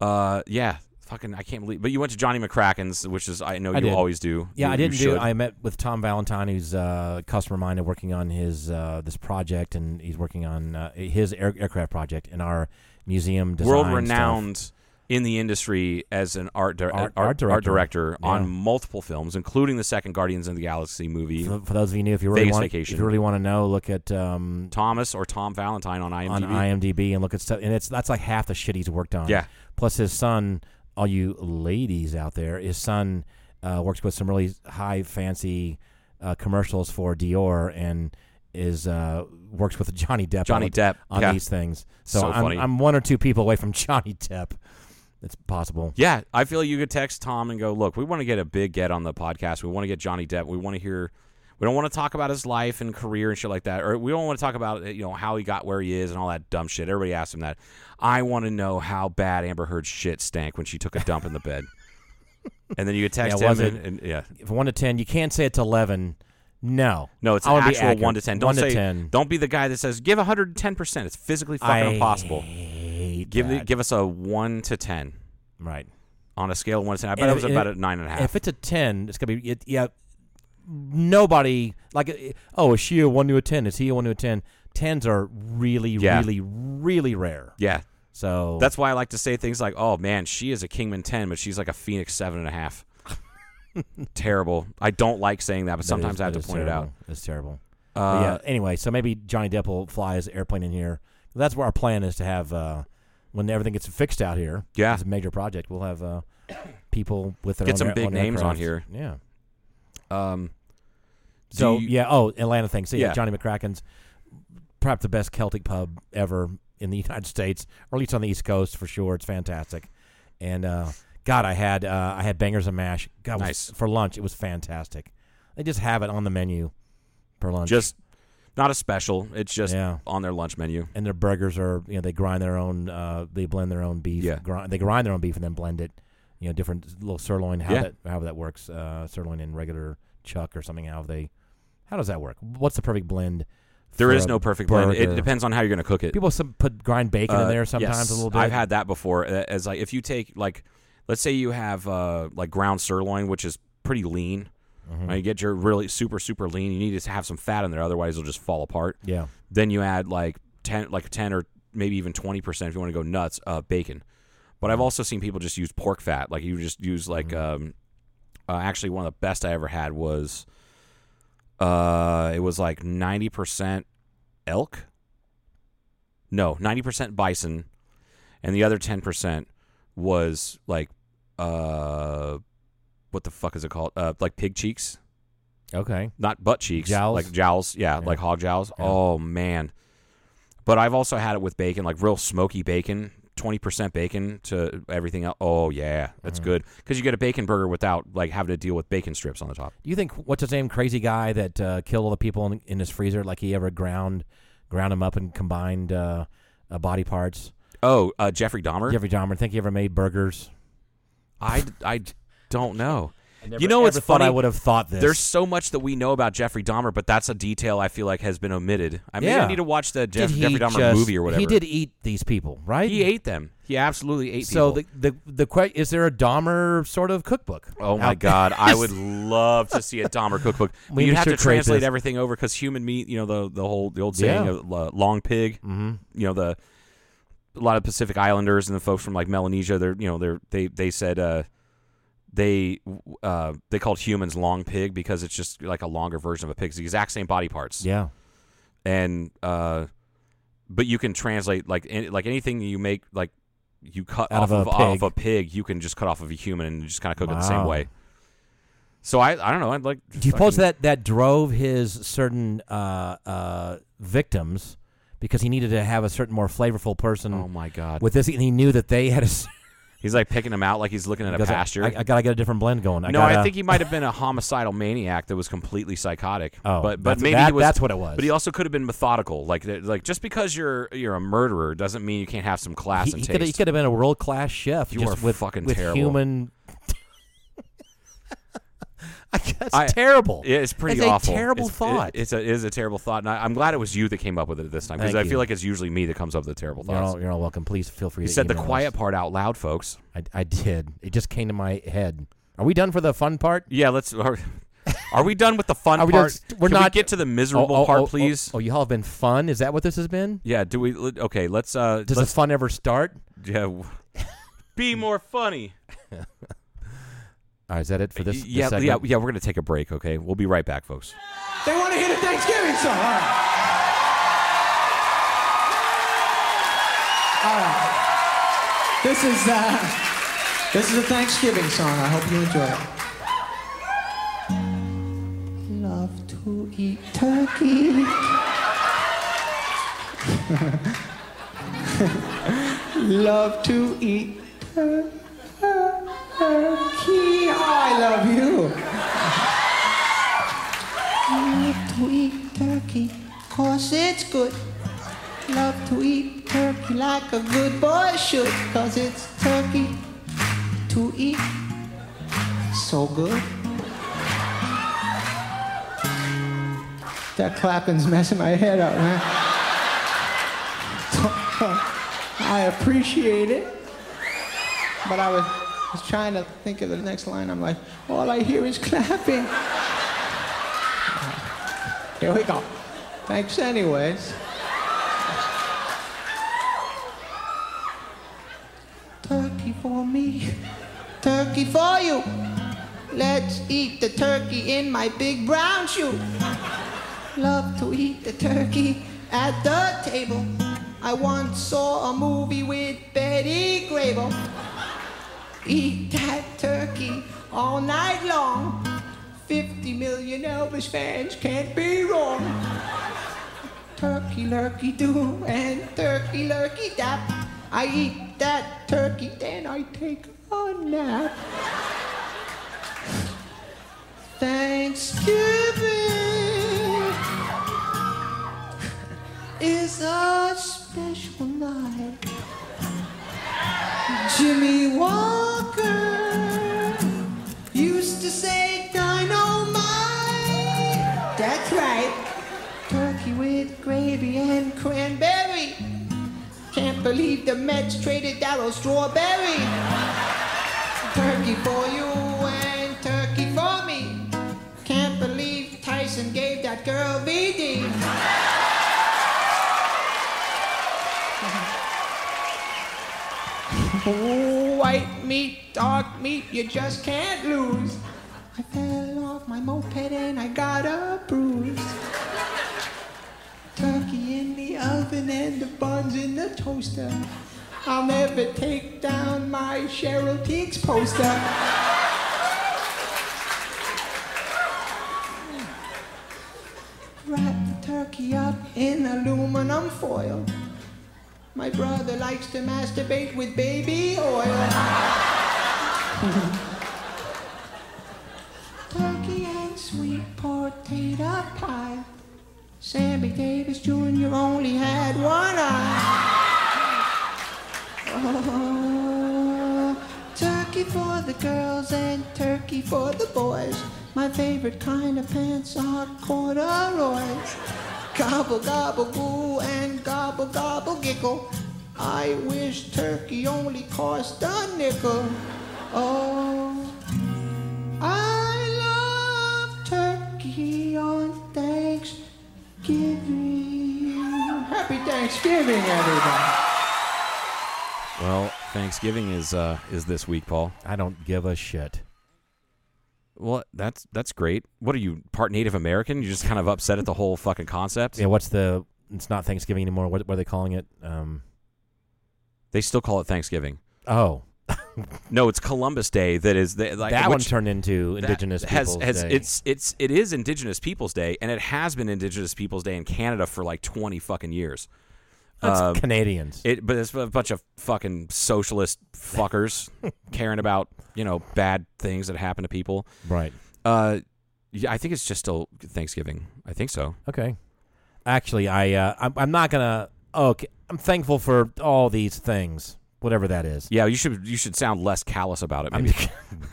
Uh, yeah, fucking, I can't believe. But you went to Johnnie MacCracken's, which is I know I you did. always do. Yeah, You- I didn't do. I met with Tom Valentine, who's uh, a customer of mine, working on his uh, this project, and he's working on uh, his air, aircraft project in our museum. World renowned in the industry as an art di- Art- art, art director. on Yeah. multiple films, including the second Guardians of the Galaxy movie. For, for those of you new, if you really Vegas want, Vacation. if you really want to know, look at um, Thomas or Tom Valentine on IMDb. on IMDb and look at stuff, and it's that's like half the shit he's worked on. Yeah. Plus his son, all you ladies out there, his son uh, works with some really high fancy uh, commercials for Dior and is uh, works with Johnny Depp. Johnny on, Depp, on yeah. these things. So, So I'm. I'm one or two people away from Johnny Depp. It's possible. Yeah, I feel you could text Tom and go, "Look, we want to get a big get on the podcast. We want to get Johnny Depp. We want to hear. We don't want to talk about his life and career and shit like that, or we don't want to talk about you know how he got where he is and all that dumb shit. Everybody asks him that. I want to know how bad Amber Heard's shit stank when she took a dump in the bed. And then you text Yeah, him and, and yeah, If one to ten, you can't say it's eleven. No, no, it's an actual one to ten. Don't One to say 10. don't be the guy that says give hundred and ten percent. It's physically fucking I impossible. Give the, give us a one to ten right. on a scale of one to ten. I bet And it was about a nine and a half. If it's a ten, it's gonna be it, yeah. Nobody like uh, oh, is she a one to a ten? Is he a one to a ten? Tens are really, Yeah. really, really rare. yeah, So That's why I like to say things like, "Oh man, she is a Kingman ten, but she's like a Phoenix seven and a half." terrible. I don't like saying that, but that sometimes is- I have to point it out. It's terrible. Uh, yeah. Anyway, so maybe Johnny Depp will fly his airplane in here. That's where our plan is to have uh, when everything gets fixed out here. Yeah. it's a major project. We'll have uh, people with their Get own some air- big names on here. Yeah. Um, So you- yeah, oh Atlanta thing. So yeah, Yeah. Johnnie MacCracken's perhaps the best Celtic pub ever in the United States, or at least on the East Coast for sure. It's fantastic, and uh, God, I had uh, I had bangers and mash. God, was- for lunch. It was fantastic. They just have it on the menu for lunch. just not a special. It's just Yeah. on their lunch menu. and their burgers are you know they grind their own uh, they blend their own beef. Yeah. grind, they grind their own beef and then blend it. You know, different little sirloin. How Yeah. that how that works? Uh, sirloin and regular chuck or something. How they how does that work? What's the perfect blend? There is no perfect blend. It burger? depends on how you're going to cook it. People some put grind bacon in Uh, there sometimes yes, a little bit. I've had that before. uh, As like if you take like, let's say you have uh, like ground sirloin, which is pretty lean. Mm-hmm. Right, you get your really super super lean. You need to have some fat in there, otherwise it'll just fall apart. yeah. Then you add like ten, like ten or maybe even twenty percent if you want to go nuts. Uh, bacon. But Mm-hmm. I've also seen people just use pork fat. Like you just use like um, uh, actually one of the best I ever had was uh, it was like ninety percent elk. No, ninety percent bison, and the other ten percent was like uh, what the fuck is it called? Uh, like pig cheeks Okay. not butt cheeks, Jowls? like jowls, yeah, Yeah. like hog jowls. Yeah. Oh man! But I've also had it with bacon, like real smoky bacon, twenty percent bacon to everything else. Oh yeah, that's Mhm. good because you get a bacon burger without like having to deal with bacon strips on the top. Do you think what's his name, crazy guy that uh, killed all the people in, in his freezer? Like he ever ground ground them up and combined uh, uh, body parts? Oh, uh, Jeffrey Dahmer. Jeffrey Dahmer. Think he ever made burgers? I, I don't know. Never, you know what's funny. I would have thought this. There's so much that we know about Jeffrey Dahmer, but that's a detail I feel like has been omitted. I mean, Yeah. I need to watch the Jeff, Jeffrey Dahmer just- movie or whatever. He did eat these people, right? He ate them. He absolutely ate So people. the the the is there a Dahmer sort of cookbook? Oh my? God! I would love to see a Dahmer cookbook. We you'd have to translate this. everything over because human meat, you know, the the whole the old saying Yeah. of uh, long pig. Mm-hmm. You know, the a lot of Pacific Islanders and the folks from like Melanesia. They're you know they're they they said uh, they uh, they called humans long pig because it's just like a longer version of a pig. It's the exact same body parts Yeah. and uh, but you can translate like any, like anything you make like you cut Out off of a off pig. a pig, you can just cut off of a human and just kind of cook it the same way. So I I don't know. I'd like. Do you suppose that that drove his certain uh, uh, victims because he needed to have a certain more flavorful person Oh my god! with this, and he knew that they had a. he's like picking them out like he's looking at a because I- pasture. I, I gotta get a different blend going. I no, gotta, I think he might have been a homicidal maniac that was completely psychotic. Oh, but but that's- maybe that- he was, that's what it was. But he also could have been methodical. Like like just because you're you're a murderer doesn't mean you can't have some class he, and he taste. could have been a world class chef. You just are with, fucking with terrible. human. That's I- terrible. It's pretty That's awful. a terrible It's- it- thought. it's a it is a terrible thought, and I, I'm glad it was you that came up with it this time because I feel like it's usually me that comes up with the terrible you're, thoughts. all, you're all welcome. Please feel free you to said the quiet us. part out loud, folks. I, I did. It just came to my head. Are we done for the fun part? Yeah, let's. Are, are we done with the fun we part? just- we're Can we not- get to the miserable oh, oh, part, oh, oh, please. Oh, you all have been fun. Is that what this has been? Yeah. Do we? Okay. Let's. Uh. Does let's. the fun ever start? yeah. Be more funny. All right, is that it for this? this yeah. Yeah. We're gonna take a break. Okay. We'll be right back, folks. They want to hear the Thanksgiving song. All right. All right. This is uh, this is a Thanksgiving song. I hope you enjoy it. Love to eat turkey. Love to eat turkey. Oh, I love you. Love to eat turkey, cause it's good. Love to eat turkey like a good boy should, cause it's turkey to eat. So good. That clapping's messing my head up, man. I appreciate it. But I was, was trying to think of the next line. I'm like, all I hear is clapping. Here we go. Thanks, anyways. Turkey for me, turkey for you. Let's eat the turkey in my big brown shoe. Love to eat the turkey at the table. I once saw a movie with Betty Grable. Eat that turkey all night long. 50 million Elvis fans can't be wrong. Turkey lurkey do and turkey lurkey dap. I eat that turkey, then I take a nap. Thanksgiving is a special night. Jimmie Walker cranberry. Can't believe the Mets traded Darryl Strawberry. Turkey for you and turkey for me. Can't believe Tyson gave that girl VD. Oh white meat, dark meat, you just can't lose. I fell off my moped and I got a bruise. And the buns in the toaster. I'll never take down my Cheryl Tiegs poster. Wrap the turkey up in aluminum foil. My brother likes to masturbate with baby oil. Turkey and sweet potato pie. Sammy Davis Jr. only had one eye. Oh, turkey for the girls and turkey for the boys. My favorite kind of pants are corduroys. Gobble, gobble, goo, and gobble, gobble, giggle. I wish turkey only cost a nickel. Oh, I love turkey on Thanksgiving. Happy Thanksgiving, everybody. Well, Thanksgiving is uh is this week, Paul. I don't give a shit. Well, that's that's great. What are you part Native American? You're just kind of upset at the whole fucking concept. Yeah, what's the? It's not Thanksgiving anymore. What, what are they calling it? Um, They still call it Thanksgiving. oh, No, it's Columbus Day. That is the, like that one turned into Indigenous has, Peoples has Day. it's it's it is Indigenous Peoples Day, and it has been Indigenous Peoples Day in Canada for like twenty fucking years. That's um, Canadians. It, but it's a bunch of fucking socialist fuckers caring about you know bad things that happen to people. right. Uh, yeah, I think it's just still Thanksgiving. I think so. Okay. Actually, I uh, I'm, I'm not gonna. Okay, I'm thankful for all these things, whatever that is. Yeah, you should you should sound less callous about it. Maybe.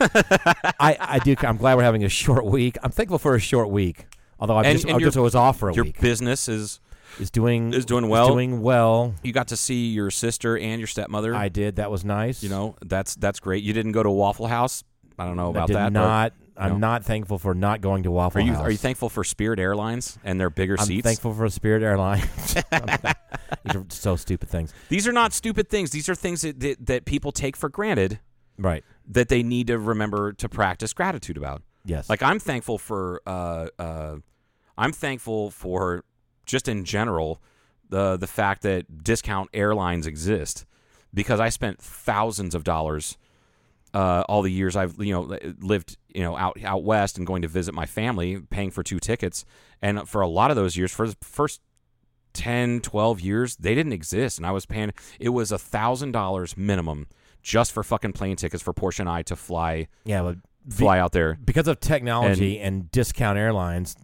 I, I do. I'm glad we're having a short week. I'm thankful for a short week. Although I And- just, and I your- just was off for a Your week. business is Is doing is doing well. doing well. you got to see your sister and your stepmother. I did. That was nice. you know that's that's great. You didn't go to Waffle House. I don't know I about did that. but not. I'm no. not thankful for not going to Waffle Are you House. are you thankful for Spirit Airlines and their bigger seats? I'm seats? thankful for Spirit Airlines. These are so stupid things. These are not stupid things. These are things that, that that people take for granted Right. that they need to remember to practice gratitude about. Yes. Like I'm thankful for uh uh I'm thankful for just in general the the fact that discount airlines exist because I spent thousands of dollars uh, all the years I've you know lived you know out out west and going to visit my family paying for two tickets and for a lot of those years for the first 10 12 years they didn't exist and I was paying it was a thousand dollars minimum just for fucking plane tickets for Porsche and I to fly yeah, but be- fly out there because of technology and, discount airlines,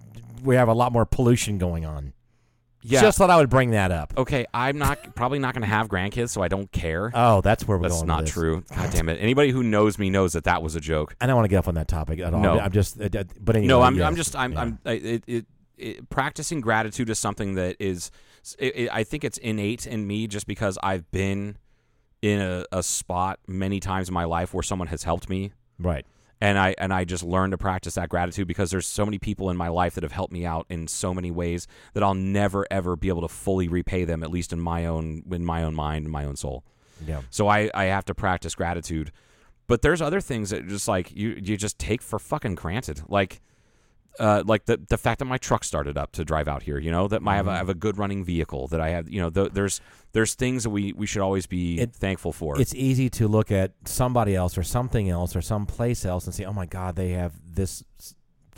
we have a lot more pollution going on. yeah Just thought I would bring that up. okay I'm not probably not going to have grandkids so I don't care Oh, that's where we're that's going. That's not true god damn it anybody who knows me knows that that was a joke I don't want to get up on that topic at all. No. I'm just. uh, But anyway, no, I'm, yes. I'm just, I'm, Yeah. I'm, I- it, it, it, practicing gratitude is something that is, it, I think it's innate in me just because I've been in a, a spot many times in my life where someone has helped me. right. And I and I just learned to practice that gratitude because there's so many people in my life that have helped me out in so many ways that I'll never ever be able to fully repay them, at least in my own in my own mind, in my own soul. Yeah. So I, I have to practice gratitude. But there's other things that just like you you just take for fucking granted. Like uh, like the the fact that my truck started up to drive out here, you know, that my, I, have a, I have a good running vehicle, that I have, you know, th- there's there's things that we, we should always be It- thankful for. It's easy to look at somebody else or something else or some place else and say, "Oh my God, they have this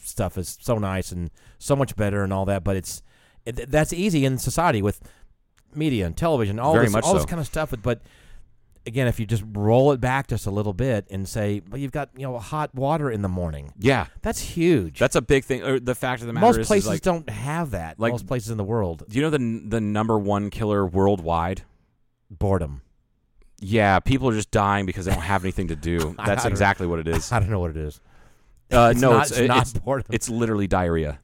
stuff is so nice and so much better and all that." But it's it, that's easy in society with media and television, all Very this, all this kind of stuff. But again, if you just roll it back just a little bit and say, "Well, you've got you know hot water in the morning," yeah, that's huge. that's a big thing. Or the fact of the matter most is, is, places like, don't have that. like- most places in the world, do you know the the number one killer worldwide? boredom. Yeah, people are just dying because they don't have anything to do. That's exactly what it is. I don't know what it is. Uh, It's no, not- it's it's not it's, boredom. it's literally diarrhea.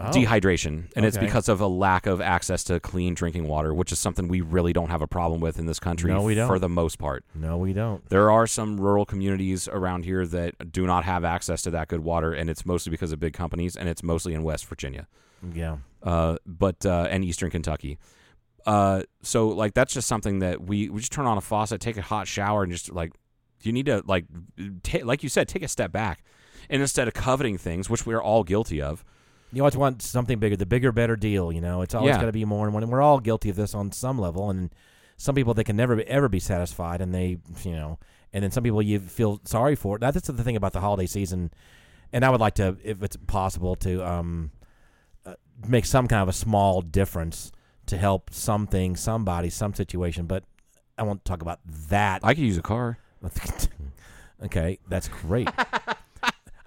Oh. dehydration, and it's because of a lack of access to clean drinking water, which is something we really don't have a problem with in this country No, we don't. for the most part. No, we don't. There are some rural communities around here that do not have access to that good water, and it's mostly because of big companies, and it's mostly in West Virginia, Yeah. uh, but uh, and Eastern Kentucky. Uh, so like that's just something that we we just turn on a faucet, take a hot shower, and just like you need to like ta- like you said, take a step back, and instead of coveting things, which we are all guilty of, You always want something bigger, the bigger, better deal. You know, it's always Yeah. got to be more. And when we're all guilty of this on some level, and some people they can never be, ever be satisfied, and they, you know, and then some people you feel sorry for. That's the thing about the holiday season. And I would like to, if it's possible, to um, uh, make some kind of a small difference to help something, somebody, some situation. But I won't talk about that. I could use a car. okay, that's great.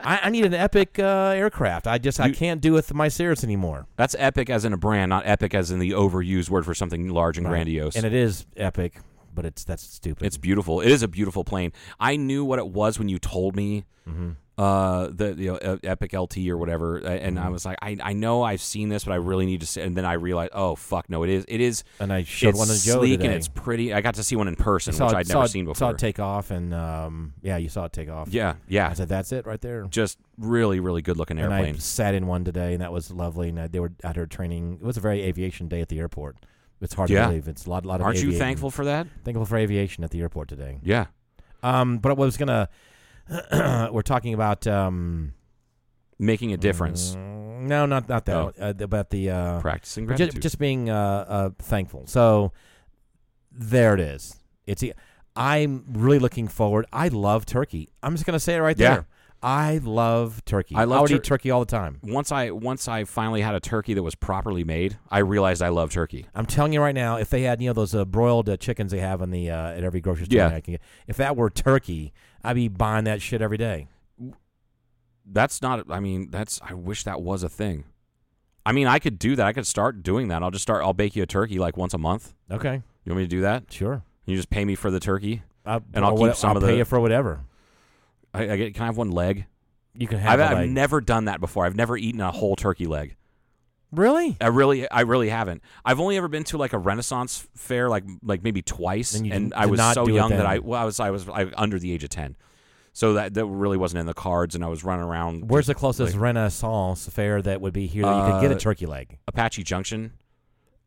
I, I need an epic uh, aircraft. I just I You- can't do with my Cirrus anymore. That's epic as in a brand, not epic as in the overused word for something large and grandiose. And it is epic, but it's that's stupid. it's beautiful. It is a beautiful plane. I knew what it was when you told me Mm-hmm. Uh, the you know, uh, Epic LT or whatever, uh, and Mm-hmm. I was like, I, I know I've seen this, but I really need to. See, and then I realized, oh fuck, no, it is it is. and I showed one to Joe sleek today. and it's pretty. I got to see one in person, saw which I'd saw never it- seen Saw it take off, and um, yeah, you saw it take off. yeah, yeah, I said that's it right there. just really, really good looking And I airplane. sat in one today, and that was lovely. And I, they were at her training. It was a very aviation day at the airport. It's hard Yeah. to believe. It's a lot, lot of. Aren't you aviating. thankful for that? Thankful for aviation at the airport today. Yeah, Um, but I was gonna. we're talking about um, making a difference, mm, No, not not that. Oh. Uh, about the uh, practicing gratitude. just, just being uh, uh, thankful. So there it is. It's I'm really looking forward. I love turkey. I'm just gonna say it right Yeah. there. I love turkey. I love would tur- eat turkey all the time. once I once I finally had a turkey that was properly made, I realized I love turkey. I'm telling you right now, if they had you know those uh, broiled uh, chickens they have in the uh, at every grocery store, Yeah. I can get, if that were turkey, I'd be buying that shit every day. That's not. I mean, that's. I wish that was a thing. I mean, I could do that. I could start doing that. I'll just start. I'll bake you a turkey like once a month. Okay, You want me to do that? sure. You just pay me for the turkey, Uh, And I'll keep what- some I'll of pay the- you for whatever. I, I get, can I have one leg? You can have. I've, I've never done that before. I've never eaten a whole turkey leg. Really. I really, I really haven't. I've only ever been to like a Renaissance fair, like like maybe twice, And and, I was so young that. I, well, I was, I was I, under the age of ten, so that that really wasn't in the cards, and I was running around. Where's the closest like, Renaissance fair that would be here that you could get a Uh, turkey leg? Apache Junction,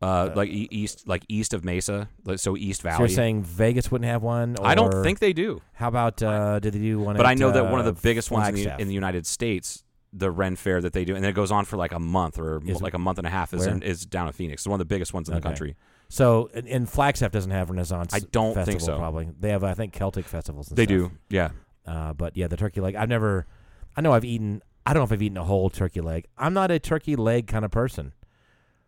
uh, like e- east, like east of Mesa, like, so East So Valley. you're saying Vegas wouldn't have one? I don't think they do, How about uh, did they do one? but at, I know that one of uh, the biggest ones in the, in the United States. The Ren Fair that they do, and then it goes on for like a month or Is- like a month and a half, is in, is down in Phoenix. It's one of the biggest ones in the country. So, and, and Flagstaff doesn't have Renaissance. I don't think festival, so. Probably they have, I think, Celtic festivals. They stuff. do, yeah. Uh, but yeah, the turkey leg. I've never. I know I've eaten. I don't know if I've eaten a whole turkey leg. I'm not a turkey leg kind of person.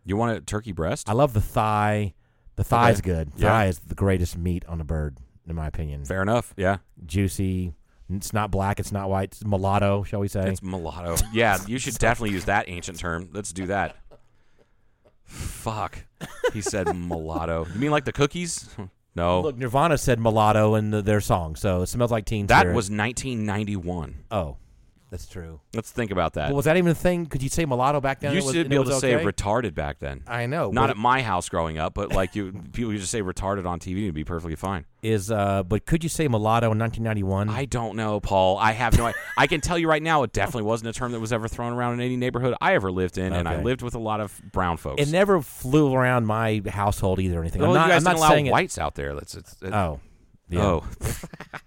You want a turkey breast? I love the thigh. The thigh's Okay. good. Yeah. Thigh is the greatest meat on a bird, in my opinion. Fair enough. Yeah, Juicy. It's not black. It's not white. It's mulatto, shall we say? it's mulatto. Yeah, you should definitely use that ancient term. Let's do that. Fuck, he said mulatto. You mean like the cookies? No, Look, Nirvana said mulatto in the, their song, so it smells like Teen that Spirit. was 1991. Oh, that's true. Let's think about that. Well, was that even a thing? Could you say mulatto back then? you It used to be able to say okay? retarded back then. I know. Not at my house growing up, but like you, people used to say retarded on TV and it'd be perfectly fine. is uh, but could you say mulatto in 1991? I don't know, Paul. I have no. I can tell you right now, it definitely wasn't a term that was ever thrown around in any neighborhood I ever lived in, and I lived with a lot of brown folks. It never flew around my household either or anything. well, I'm not, you guys I'm not saying it- whites out there. That's it's, it, Oh, yeah, oh.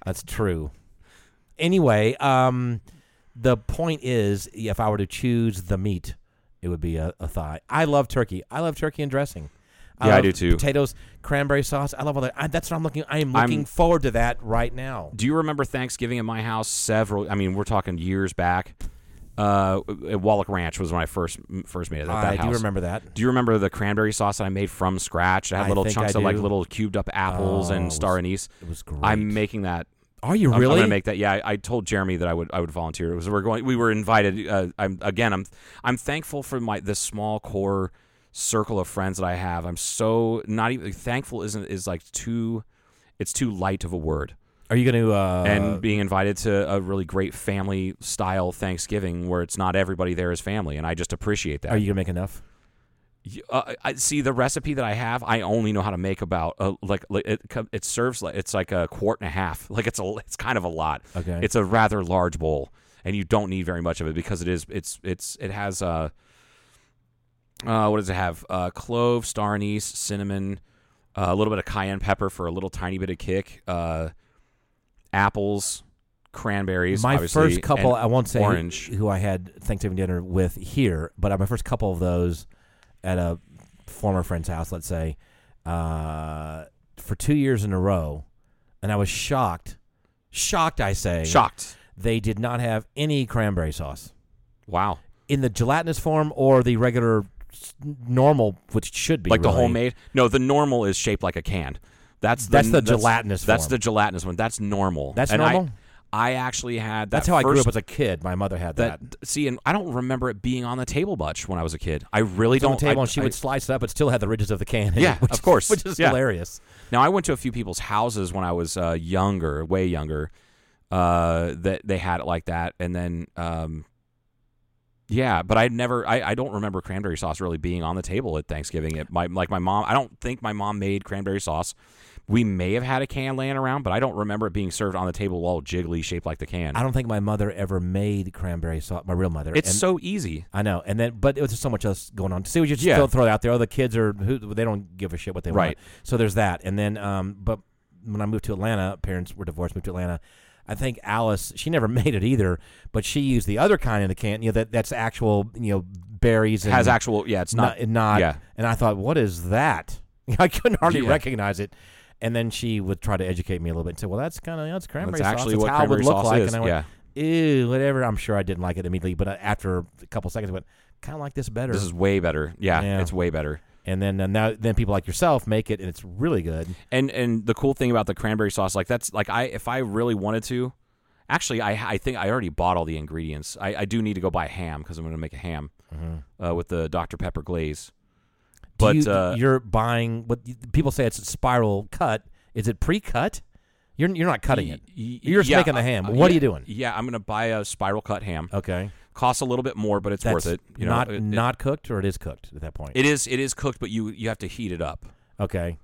that's true. Anyway, um, the point is, if I were to choose the meat, it would be a, a thigh. I love turkey. I love turkey and dressing. Yeah, I do too. Potatoes, cranberry sauce. I love all that. I, that's what I'm looking. I am I'm- looking forward to that right now. Do you remember Thanksgiving at my house? Several. I mean, we're talking years back. Uh, at Wallach Ranch was when I first first made it. At that I house. do remember that. Do you remember the cranberry sauce that I made from scratch? It had I little chunks of like little cubed up apples Oh, and star was- anise. It was great. I'm making that. Are you I'm- I'm, really? gonna make that. Yeah, I, I told Jeremy that I would I would volunteer. It was we're going. We were invited. Uh, I'm again. I'm I'm thankful for my this small core circle of friends that I have. I'm so not even thankful. Isn't is like too. It's too light of a word. Are you going to? Uh, and being invited to a really great family style Thanksgiving where it's not everybody there is family, and I just appreciate that. are you going to make enough? Uh, I see the recipe that I have. I only know how to make about uh, like, like it. It serves like it's like a quart and a half. Like it's a it's kind of a lot. Okay. It's a rather large bowl, and you don't need very much of it because it is it's it's it has uh, uh what does it have? Uh, clove, star anise, cinnamon, uh, a little bit of cayenne pepper for a little tiny bit of kick. Uh, apples, cranberries. my first couple, I won't say orange. who I had Thanksgiving dinner with here, but my first couple of those at a former friend's house, let's say, uh, for two years in a row, and I was shocked, shocked, I say, Shocked. They did not have any cranberry sauce Wow. in the gelatinous form or the regular normal, which should be like the homemade. No, the normal is shaped like a can. That's the, That's the gelatinous one. That's form. the gelatinous one. That's normal. That's And normal? I, actually had. That That's how I grew first- up as a kid. My mother had that. That see, and I don't remember it being on the table much when I was a kid. I really It was on don't. the table, I- and she I- would slice it up. It still had the ridges of the can. in it, Yeah, which of is- course. which is Yeah. hilarious. Now I went to a few people's houses when I was uh, younger, way younger. Uh, that they had it like that, and then um, yeah, but I never. I, I don't remember cranberry sauce really being on the table at Thanksgiving. It my like my mom. I don't think my mom made cranberry sauce. We may have had a can laying around, but I don't remember it being served on the table all jiggly, shaped like the can. I don't think my mother ever made cranberry sauce. My real mother. it's and- so easy. I know, and then but it was just so much else going on. See, we just Yeah. throw, throw it out there. Oh, the kids are who they don't give a shit what they Right. want. So there's that, and then um, but when I moved to Atlanta, parents were divorced, moved to Atlanta. I think Alice, she never made it either, but she used the other kind in the can. You know that that's actual, you know, berries. And has actual. Yeah, it's not. not, not yeah. And I thought, what is that? I couldn't hardly Yeah. recognize it. And then she would try to educate me a little bit and say, well, that's kind of that's cranberry That's sauce. actually That's what how it would look like. is. And I went, yeah, ew, whatever. I'm sure I didn't like it immediately, but uh, after a couple seconds, I went, kind of like this better. this is way better. Yeah, Yeah. it's way better. and then uh, now then people like yourself make it, and it's really good. And and the cool thing about the cranberry sauce, like that's like I if I really wanted to, actually I I think I already bought all the ingredients. I, I do need to go buy ham because I'm going to make a ham uh, with the Dr Pepper glaze. But you, uh, you're buying what people say it's a spiral cut, Is it pre-cut? You're you're not cutting it. You're just yeah, making the ham. what are you doing? Yeah, I'm gonna buy a spiral cut ham. Okay, Costs a little bit more, but it's that's worth it. You know, not it- not cooked, or it is cooked at that point. It is. It is cooked, but you you have to heat it up. okay.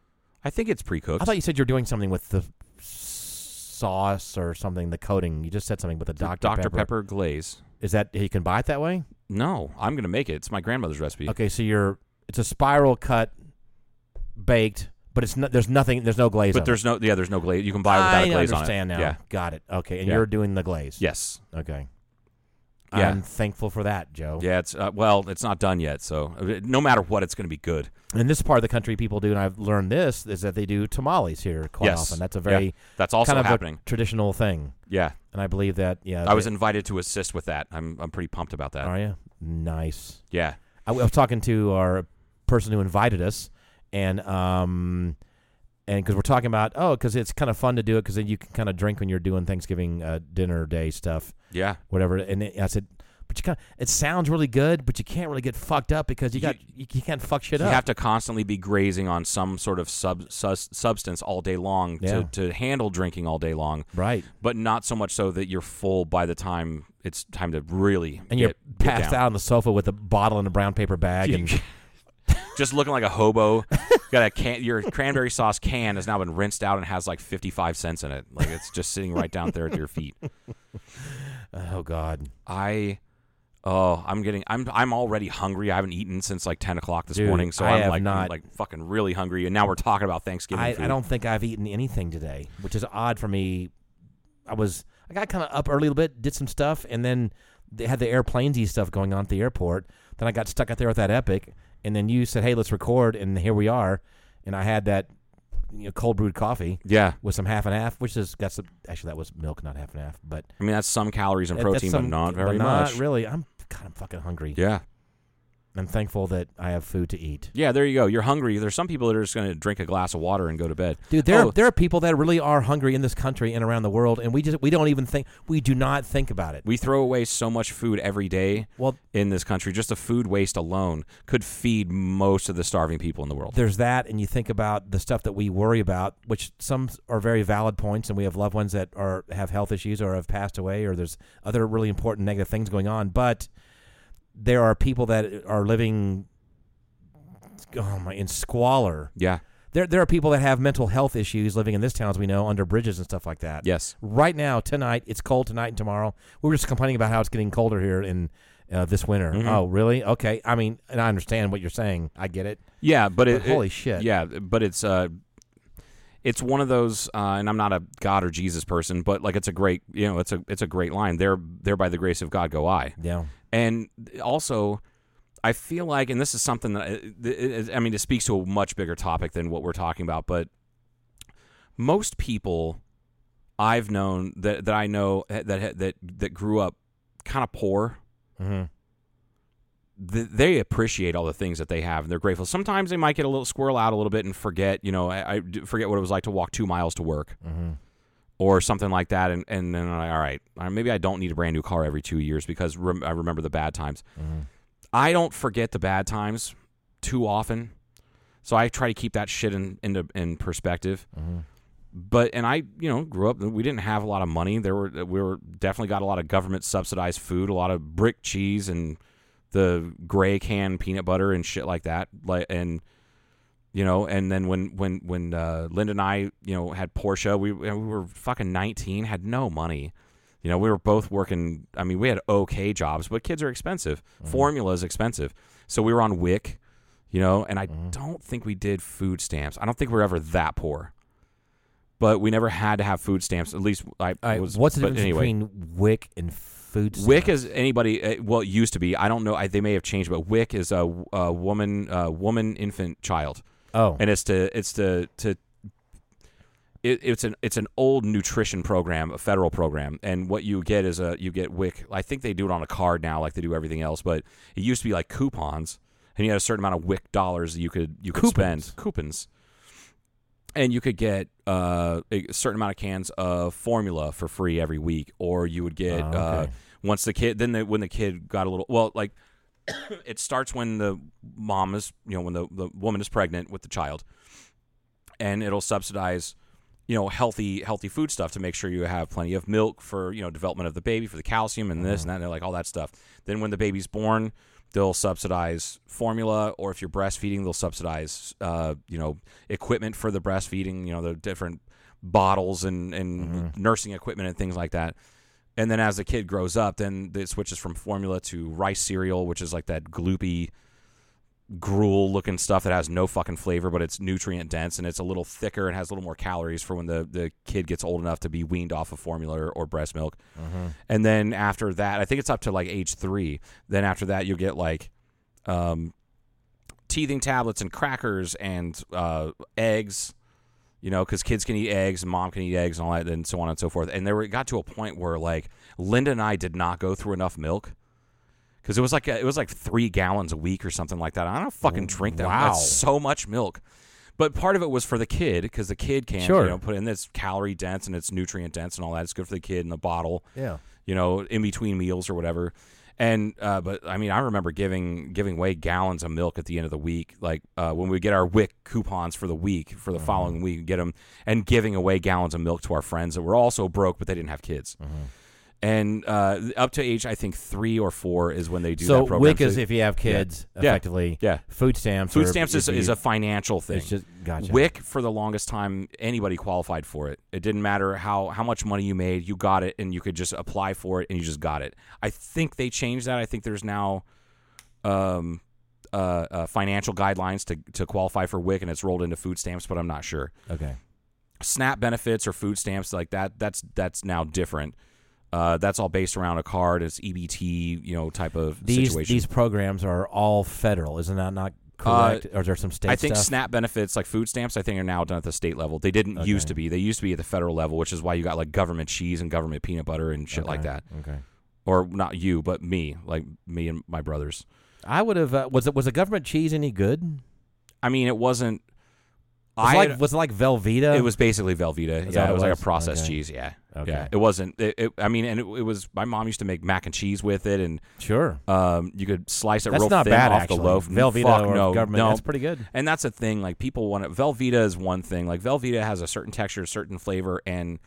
I think it's pre-cooked. I thought you said you were doing something with the sauce or something. The coating. You just said something with the Dr. Dr. Pepper. glaze. Is that you can buy it that way? No, I'm gonna make it. It's my grandmother's recipe. Okay, so you're it's a spiral cut, baked, but it's not. There's nothing. There's no glaze. But there's no yeah, there's no glaze. You can buy it without I a glaze understand on it. now. Yeah. Got it. Okay, and Yeah. you're doing the glaze. Yes. Okay. Yeah. I'm thankful for that, Joe. Yeah. It's uh, well, it's not done yet. So uh, no matter what, it's gonna be good. And in this part of the country, people do, and I've learned this is that they do tamales here quite yes. often. That's a Yeah. very That's also kind of happening. a traditional thing, yeah. and I believe that. Yeah, I was invited to assist with that. I'm I'm pretty pumped about that. Are you nice? Yeah. I, I was talking to our person who invited us, and um, and because we're talking about oh, because it's kind of fun to do it because then you can kind of drink when you're doing Thanksgiving uh, dinner day stuff, Yeah. whatever. And it, I said, but you kind of it sounds really good, but you can't really get fucked up because you got you, you can't fuck shit You up. You have to constantly be grazing on some sort of sub, sus, substance all day long Yeah. to, to handle drinking all day long, right, but not so much so that you're full by the time it's time to really and you're get, passed out on the sofa with a bottle in a brown paper bag, and just looking like a hobo. Got a can. Your cranberry sauce can has now been rinsed out and has like 55 cents in it. Like it's just sitting right down there at your feet. oh god, I, oh, I'm getting. I'm I'm already hungry. I haven't eaten since like 10 o'clock this Dude, morning, so I am like I'm like fucking really hungry. And now we're talking about Thanksgiving. I, food. I don't think I've eaten anything today, which is odd for me. I was I got kind of up early a little bit, did some stuff, and then they had the airplanesy stuff going on at the airport. Then I got stuck out there with that epic, and then you said, "Hey, let's record," and here we are. And I had that you know, cold brewed coffee Yeah, with some half and half, which is got some. Actually, that was milk, not half and half, but I mean that's some calories and that- that's protein, some- but not very not much. Really, I'm God, I'm fucking hungry. Yeah, I'm thankful that I have food to eat. yeah. There you go. You're hungry. There's some people that are just going to drink a glass of water and go to bed. Dude, there Oh. are, there are people that really are hungry in this country and around the world, and we just we don't even think we do not think about it. We throw away so much food every day well, in this country. Just the food waste alone could feed most of the starving people in the world. there's that, and you think about the stuff that we worry about, which some are very valid points, and we have loved ones that are have health issues or have passed away, or there's other really important negative things going on. But there are people that are living, oh my, in squalor. Yeah. There, there are people that have mental health issues living in this town, as we know, under bridges and stuff like that. Yes. Right now, tonight, it's cold tonight and tomorrow. We were just complaining about how it's getting colder here in uh, this winter. Mhm. Oh, really? Okay. I mean, and I understand what you're saying. I get it. Yeah, but it, holy it- shit. Yeah, but it's uh, it's one of those, uh, and I'm not a God or Jesus person, but like it's a great, you know, it's a it's a great line. There, there by the grace of God go I. Yeah. And also, I feel like, and this is something that it- I mean, it speaks to a much bigger topic than what we're talking about, but most people I've known that that I know that that that grew up kind of poor Mm-hmm. th- they appreciate all the things that they have and they're grateful. Sometimes they might get a little squirrel out a little bit and forget, you know, I forget what it was like to walk two miles to work Mm-hmm. Or something like that. And, and then I, all right, maybe I don't need a brand new car every two years because rem- I remember the bad times. Mm-hmm. I don't forget the bad times too often. So I try to keep that shit in, in, in perspective. Mm-hmm. But, and I, you know, grew up, we didn't have a lot of money. There were, we were definitely got a lot of government subsidized food, a lot of brick cheese and, the gray can peanut butter and shit like that. Like and you know, and then when when when uh, Linda and I, you know, had Porsche, we we were fucking nineteen, had no money. You know, we were both working. I mean, we had okay jobs, but kids are expensive. Formula is expensive, so we were on WIC. You know, and I don't think we did food stamps. I don't think we were ever that poor. But we never had to have food stamps. At least I right. was. what's the difference anyway. between WIC and food? stamps? WIC is anybody. Uh, well, it used to be. I don't know. I, they may have changed, but WIC is a, a woman, uh, woman, infant, child, oh, and it's to it's to to. It, it's an it's an old nutrition program, a federal program, and what you get is a you get WIC. I think they do it on a card now, like they do everything else. But it used to be like coupons, and you had a certain amount of WIC dollars that you could you could Coupons. spend coupons, and you could get uh, a certain amount of cans of formula for free every week, or you would get Oh, uh, once the kid then the, when the kid got a little well like it starts when the mom is you know when the, the woman is pregnant with the child. And it'll subsidize you know healthy healthy food stuff to make sure you have plenty of milk for you know development of the baby for the calcium and this and that and like all that stuff. Then when the baby's born they'll subsidize formula or if you're breastfeeding they'll subsidize uh, you know equipment for the breastfeeding you know the different bottles and, and nursing equipment and things like that and then as the kid grows up then it switches from formula to rice cereal which is like that gloopy gruel looking stuff that has no fucking flavor, but it's nutrient dense and it's a little thicker and has a little more calories for when the, the kid gets old enough to be weaned off of formula or, or breast milk. And then after that, I think it's up to like age three. Then after that, you'll get like um, teething tablets and crackers and uh, eggs. You know, because kids can eat eggs and mom can eat eggs and all that, and so on and so forth. And there, it got to a point where like Linda and I did not go through enough milk because it was like it was like three gallons a week or something like that. I don't fucking drink that. wow. That's so much milk. But part of it was for the kid because the kid can Sure. you know put in this calorie dense and it's nutrient dense and all that. It's good for the kid in the bottle. Yeah. You know, in between meals or whatever. And uh, but I mean, I remember giving giving away gallons of milk at the end of the week, like uh, when we get our WIC coupons for the week for the following week, get them and giving away gallons of milk to our friends that were also broke, but they didn't have kids. And uh, up to age, I think three or four is when they do So that program. WIC is So- if you have kids, Yeah. effectively. Yeah. Food stamps. Food stamps is, you- is a financial thing. It's just gotcha. WIC for the longest time, anybody qualified for it. It didn't matter how how much money you made, you got it, and you could just apply for it, and you just got it. I think they changed that. I think there's now um, uh, uh, financial guidelines to to qualify for WIC, and it's rolled into food stamps, but I'm not sure. Okay. SNAP benefits or food stamps like that. That's that's now different. Uh, that's all based around a card. It's EBT, you know, type of These situation. these programs are all federal, isn't that not correct? or is there some state Uh, I think stuff? SNAP benefits, like food stamps, I think are now done at the state level. They didn't used to be. They used to be at the federal level, which is why you got like government cheese and government peanut butter and shit like that. Okay. Or not you, but me, like me and my brothers. I would have. Uh, was it was the government cheese any good? I mean, it wasn't. Was, I it like was it like Velveeta? it was basically Velveeta. Yeah, that it what was like a processed Okay. cheese. Yeah, Okay. yeah. It wasn't. It, it, I mean, and it, it was. My mom used to make mac and cheese with it, and sure. um, you could slice it That's real not thin bad off actually. the loaf. Velveeta Fuck no, government. no. That's pretty good. And that's a thing. Like people want it. Velveeta is one thing. Like Velveeta has a certain texture, a certain flavor, and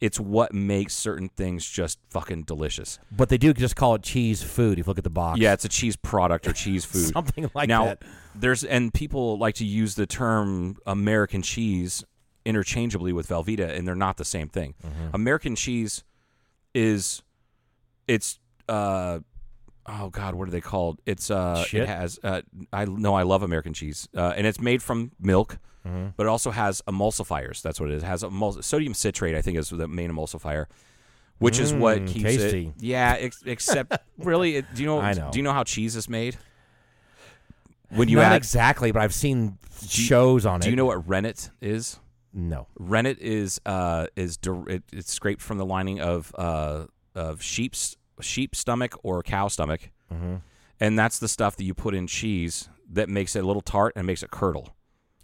it's what makes certain things just fucking delicious. But they do just call it cheese food. If you look at the box. Yeah, it's a cheese product or cheese food. Something like now, that. there's and people like to use the term American cheese interchangeably with Velveeta, and they're not the same thing. Mm-hmm. American cheese is it's uh oh god, what are they called? It's uh Shit. it has uh I know I love American cheese, uh, and it's made from milk. Mm-hmm. But it also has emulsifiers. That's what it is. It has emul- sodium citrate. I think is the main emulsifier, which is what Mm, keeps tasty. it. Yeah, ex- except really, it, do you know? I know. Do you know how cheese is made? When you Not add, exactly, but I've seen you- shows on it. do you know what rennet is? No. Rennet is uh is it, it's scraped from the lining of uh of sheep's sheep stomach or cow stomach, Mm-hmm. and that's the stuff that you put in cheese that makes it a little tart and makes it curdle.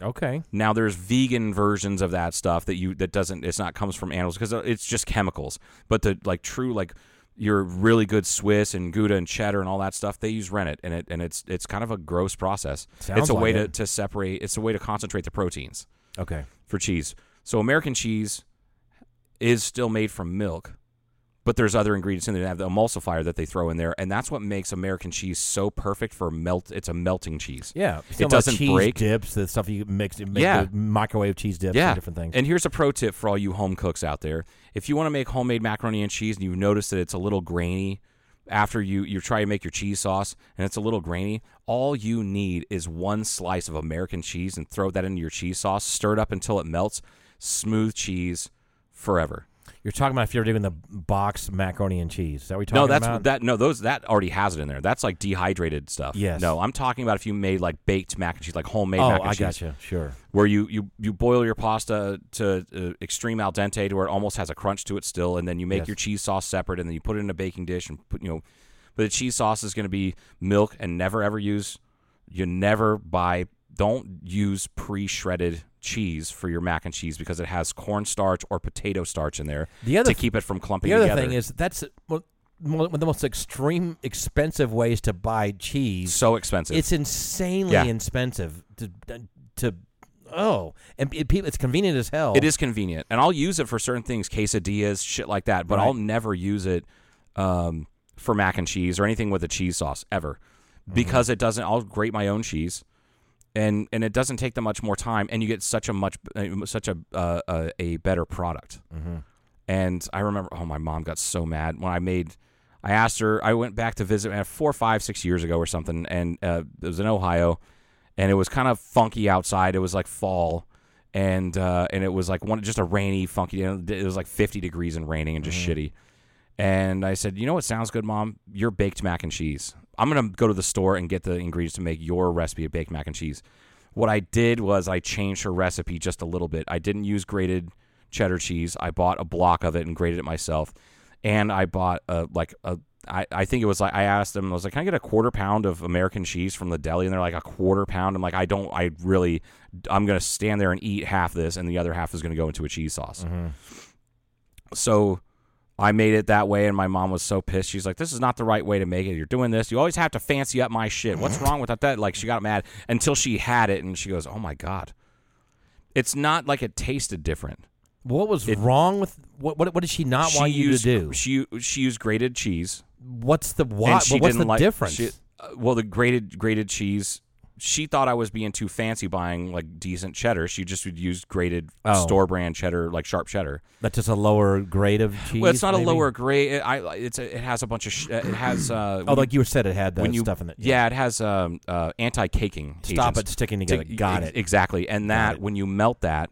Okay. Now there's vegan versions of that stuff that you that doesn't it's not comes from animals because uh, it's just chemicals. But the like true like your really good Swiss and Gouda and cheddar and all that stuff they use rennet and it and it's it's kind of a gross process. Sounds it's a way like to, to separate. It's a way to concentrate the proteins Okay. for cheese. So American cheese is still made from milk, but there's other ingredients in there. They have the emulsifier that they throw in there, and that's what makes American cheese so perfect for melt. It's a melting cheese. Yeah. It doesn't cheese break. dips, the stuff you mix, make Yeah. the microwave cheese dips yeah, and different things. And here's a pro tip for all you home cooks out there: if you want to make homemade macaroni and cheese, and you notice that it's a little grainy after you you try to make your cheese sauce, and it's a little grainy, all you need is one slice of American cheese and throw that into your cheese sauce. Stir it up until it melts. Smooth cheese forever. You're talking about if you're doing the box macaroni and cheese. Is that what you're talking No, that's about? that. No, those that already has it in there. That's like dehydrated stuff. Yes. No, I'm talking about if you made like baked mac and cheese, like homemade oh, mac and cheese. I cheese. gotcha. Sure. where you, you, you boil your pasta to uh, extreme al dente to where it almost has a crunch to it still, and then you make Yes. your cheese sauce separate, and then you put it in a baking dish and put you know, but the cheese sauce is going to be milk and never ever use. You never buy. Don't use pre-shredded cheese for your mac and cheese because it has cornstarch or potato starch in there The other to keep it from clumping The other together. thing is that's one one of the most extreme expensive ways to buy cheese. so expensive. It's insanely Yeah. expensive to to Oh, and it, it's convenient as hell. It is convenient, and I'll use it for certain things, quesadillas, shit like that. But Right. I'll never use it um, for mac and cheese or anything with a cheese sauce ever, Mm-hmm. because it doesn't. I'll grate my own cheese, and and it doesn't take them much more time, and you get such a much uh, such a uh, a, a better product. Mm-hmm. And I remember, oh, my mom got so mad when I made. I asked her. I went back to visit uh, four, five, six years ago or something, and uh, it was in Ohio, and it was kind of funky outside. It was like fall, and uh, and it was like one just a rainy, funky. You know, it was like fifty degrees and raining and just shitty. And I said, you know what sounds good, mom? Your baked mac and cheese. I'm gonna go to the store and get the ingredients to make your recipe of baked mac and cheese. What I did was I changed her recipe just a little bit. I didn't use grated cheddar cheese. I bought a block of it and grated it myself, and I bought a like a. I, I think it was like I asked them I was like can I get a quarter pound of American cheese from the deli and they're like a quarter pound I'm like I don't I really I'm gonna stand there and eat half this and the other half is gonna go into a cheese sauce mm-hmm. so I made it that way, and my mom was so pissed. She's like, "This is not the right way to make it. You're doing this. You always have to fancy up my shit. What's wrong with that?" Like she got mad until she had it, and she goes, "Oh my god, it's not like it tasted different." what was it- wrong with what? What, what did she not she want you used, to do? She she used grated cheese. what's the what? What's the like, difference? she- uh, well, the grated grated cheese. She thought I was being too fancy buying like decent cheddar. She just would use grated Oh. store brand cheddar, like sharp cheddar. That's just a lower grade of cheese. well, it's not maybe? a lower grade. It, I it's a, it has a bunch of sh- it has uh, Oh, like you said, it had that you stuff in it. Yeah, it has um, uh, anti-caking. Stop agents it sticking together. to- Got it. exactly. And that when you melt that,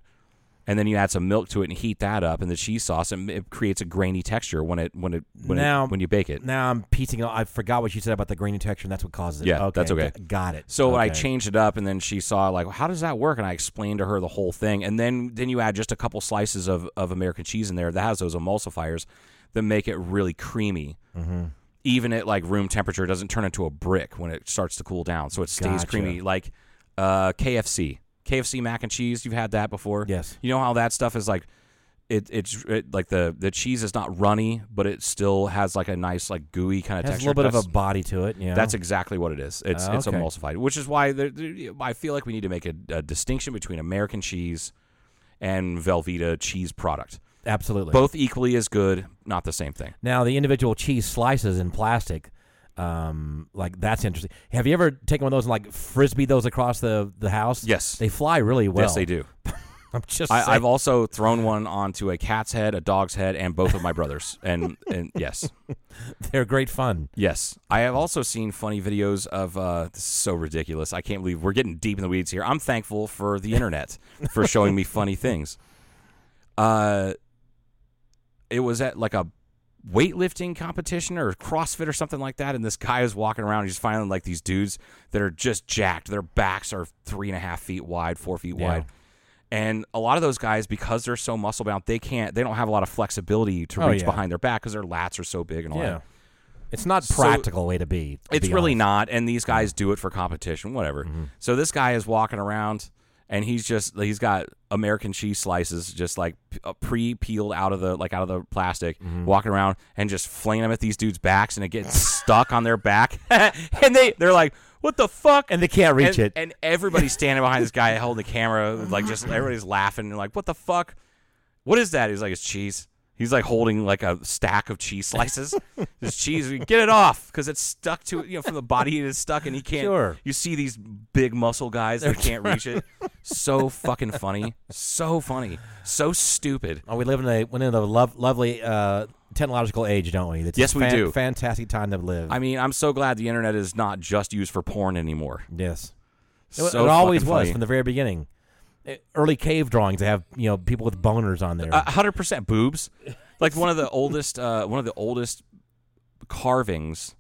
and then you add some milk to it and heat that up, and the cheese sauce, and it creates a grainy texture when it when it when Now- it, when you bake it. Now I'm piecing. I forgot what you said about the grainy texture, and that's what causes it. Yeah, okay, that's okay. Got it. So I changed it up, and then she saw like, how does that work? And I explained to her the whole thing, and then then you add just a couple slices of, of American cheese in there that has those emulsifiers that make it really creamy. Mm-hmm. Even at like room temperature, it doesn't turn into a brick when it starts to cool down, so it stays Gotcha. creamy. Like uh, KFC, KFC mac and cheese. You've had that before? Yes. You know how that stuff is like. It, it's it, like the the cheese is not runny, but it still has like a nice like gooey kind of has a little bit of a body to it. Yeah, that's exactly what it is. It's Oh, it's okay. emulsified, which is why there, there- I feel like we need to make a, a distinction between American cheese and Velveeta cheese product. absolutely Both equally as good, not the same thing. Now the individual cheese slices in plastic, um, like that's interesting. Have you ever taken one of those and like frisbee those across the the house? Yes. they fly really well. yes, they do. I'm just. I, I've also thrown one onto a cat's head, a dog's head, and both of my brothers. And and yes, They're great fun. yes, I have also seen funny videos of. Uh, this is so ridiculous. I can't believe we're getting deep in the weeds here. I'm thankful for the internet for showing me funny things. Uh, it was at like a weightlifting competition or CrossFit or something like that, and this guy is walking around. He's finding like these dudes that are just jacked. Their backs are three and a half feet wide, four feet Yeah. wide. And a lot of those guys, because they're so muscle bound, they can't. They don't have a lot of flexibility to Oh, reach yeah. behind their back because their lats are so big and all Yeah, that. it's not So- practical way to be. to It's be really not. And these guys do it for competition, whatever. Mm-hmm. So this guy is walking around, and he's just he's got American cheese slices, just like pre peeled out of the like out of the plastic, Mm-hmm. walking around and just flinging them at these dudes' backs, and it gets stuck on their back, and they they're like, "What the fuck?" and they can't reach and, it. And everybody's standing behind this guy holding the camera, like just everybody's laughing and like, what the fuck? What is that? He's like, it's cheese. He's like holding like a stack of cheese slices. this cheese, get it off because it's stuck to it. You know, from the body, it is stuck, and he can't. Sure. You see these big muscle guys that can't reach it. So fucking funny. So funny. So stupid. Oh, we live in a we live in a lov- lovely uh, technological age, don't we? Yes, we do. Fantastic time to live. I mean, I'm so glad the internet is not just used for porn anymore. yes, it, So it always fucking was funny. from the very beginning. Early cave drawings, they have you know people with boners on there. Hundred percent boobs. Like one of the oldest, uh, one of the oldest carvings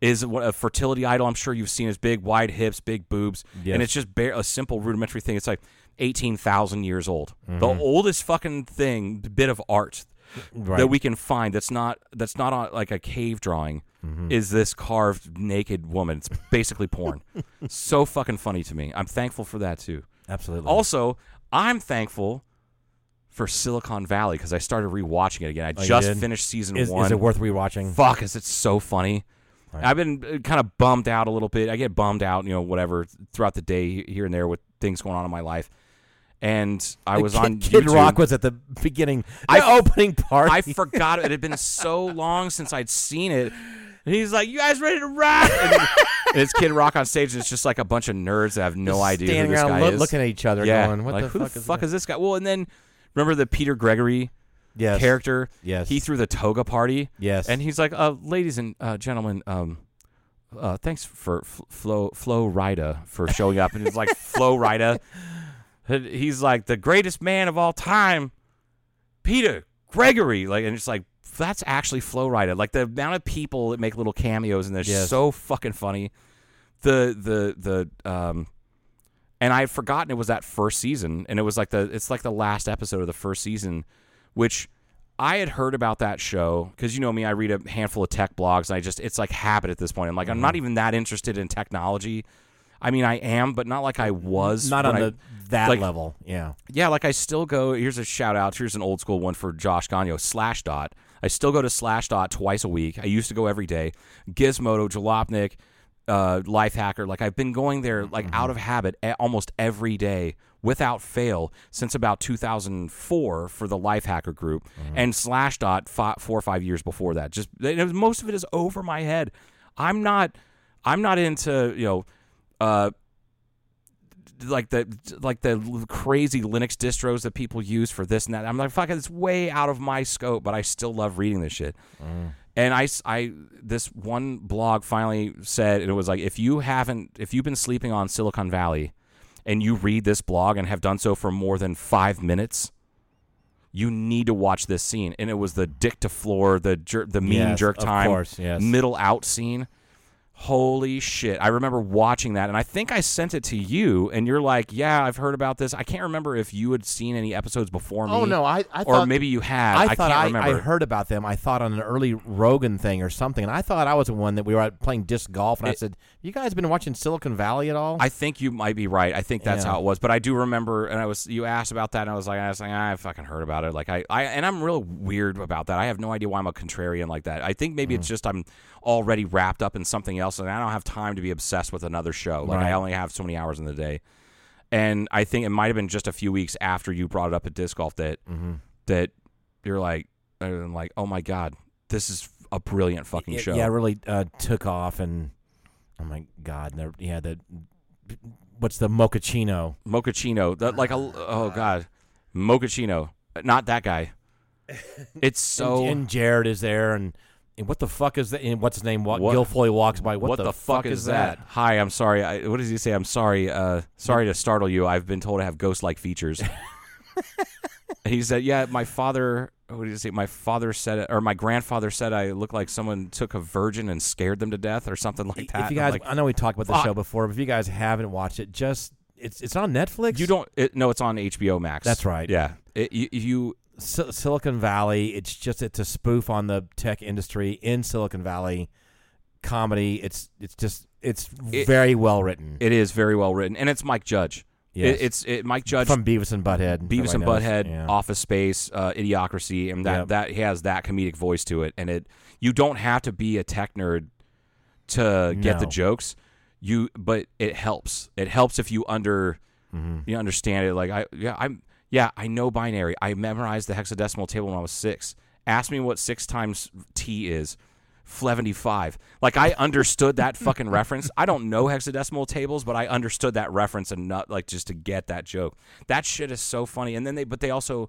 is what a fertility idol. I'm sure you've seen his big, wide hips, big boobs, Yes. and it's just bare, a simple, rudimentary thing. It's like eighteen thousand years old. The Mm-hmm. oldest fucking thing, bit of art right. that we can find that's not that's not on, like a cave drawing. Mm-hmm. Is this carved naked woman? It's basically porn. so fucking funny to me. I'm thankful for that too. Absolutely. Also, I'm thankful for Silicon Valley because I started rewatching it again. I Oh, you just did? finished season is, one. is it worth rewatching? Fuck, is it so funny? Right. I've been uh, kind of bummed out a little bit. I get bummed out, you know, whatever throughout the day here and there with things going on in my life. and I was Kid, on Kid YouTube. Rock was at the beginning. The I opening party. I forgot. It had been so long since I'd seen it. And he's like, "You guys ready to rock?" And, and it's Kid Rock on stage. And it's just like a bunch of nerds that have no Just idea standing who this around guy loo- is. looking at each other, yeah, going, "What like, the who fuck the is fuck that?" is this guy? Well, and then remember the Peter Gregory yes. character? Yes. He threw the toga party. Yes. And he's like, uh, "Ladies and uh, gentlemen, um, uh, thanks for F- Flo Flo Rida for showing up." And he's like, "Flo Rida." He's like the greatest man of all time, Peter Gregory. Like, and it's like that's actually Flo Rida. Like the amount of people that make little cameos and they're Yes. so fucking funny. The the the um. And I had forgotten it was that first season, and it was like the it's like the last episode of the first season, which I had heard about that show because you know me, I read a handful of tech blogs, and I just it's like habit at this point. I'm like, Mm-hmm. I'm not even that interested in technology. I mean, I am, but not like I was. Not on I- the that like- level. Yeah. yeah, like I still go. Here's a shout out. Here's an old school one for Josh Gagno. Slash dot. I still go to Slashdot twice a week. I used to go every day. Gizmodo, Jalopnik, uh, Life Hacker. Like I've been going there like out of habit almost every day without fail since about 2004 for the Life Hacker group and Slashdot four or five years before that. Just it was- most of it is over my head. I'm not. I'm not into you know. Uh, like the like the crazy Linux distros that people use for this and that. I'm like, fuck, it's way out of my scope, but I still love reading this shit. Mm. And I, I, this one blog finally said, and it was like, if you haven't, if you've been sleeping on Silicon Valley, and you read this blog and have done so for more than five minutes, you need to watch this scene. And it was the dick to floor, the jer- the mean Yes, jerk time, course, yes. middle out scene. Holy shit. I remember watching that and I think I sent it to you and you're like, "Yeah, I've heard about this." I can't remember if you had seen any episodes before oh, me. Oh no, I, I or thought maybe you had. I I, thought can't I, remember. I heard about them. I thought on an early Rogan thing or something, and I thought I was the one that we were out playing disc golf, and I It- said, "You guys been watching Silicon Valley at all?" I think you might be right. I think that's Yeah. how it was. But I do remember, and I was you asked about that, and I was like, I was like, I fucking heard about it. Like I, I, and I'm real weird about that. I have no idea why I'm a contrarian like that. I think maybe it's Mm. just I'm already wrapped up in something else, and I don't have time to be obsessed with another show. Like Right. I only have so many hours in the day. And I think it might have been just a few weeks after you brought it up at disc golf that Mm-hmm. that you're like, I'm like, oh my god, this is a brilliant fucking It- show. Yeah, it really uh, took off, and oh my god, there- yeah, the what's the mochaccino? Mochaccino. That like a oh god, Mochaccino. Not that guy. It's so. and, and Jared is there, and, and what the fuck is that? And what's his name? What, Gilfoyle walks by. What, what, the, fuck, is that? Hi, I'm sorry. I, what does he say? I'm sorry. Uh, sorry to startle you. I've been told I have ghost-like features. He said, "Yeah, my father. What did he say? My father said, or my grandfather said, I look like someone took a virgin and scared them to death, or something like that." If you guys, like, I know we talked about the show before, but if you guys haven't watched it, just it's it's on Netflix. you don't. It, no, it's on HBO Max. That's right. Yeah. It, you, you Sil- Silicon Valley. It's just it's a spoof on the tech industry in Silicon Valley. Comedy. It's it's just it's It- very well written. It is very well written, and it's Mike Judge. Yes. It, it's it, Mike Judge from Beavis and Butthead. Beavis and. Butthead, Yeah. Office Space, uh, Idiocracy, and that Yep. that he has that comedic voice to it, and it you don't have to be a tech nerd to get the jokes. You, but it helps. It helps if you under Mm-hmm. you understand it. Like I, yeah, I'm, yeah, I know binary. I memorized the hexadecimal table when I was six. Ask me what six times t is. Seventy-five. Like I understood that fucking reference. I don't know hexadecimal tables, but I understood that reference and not like just to get that joke. That shit is so funny. And then they, but they also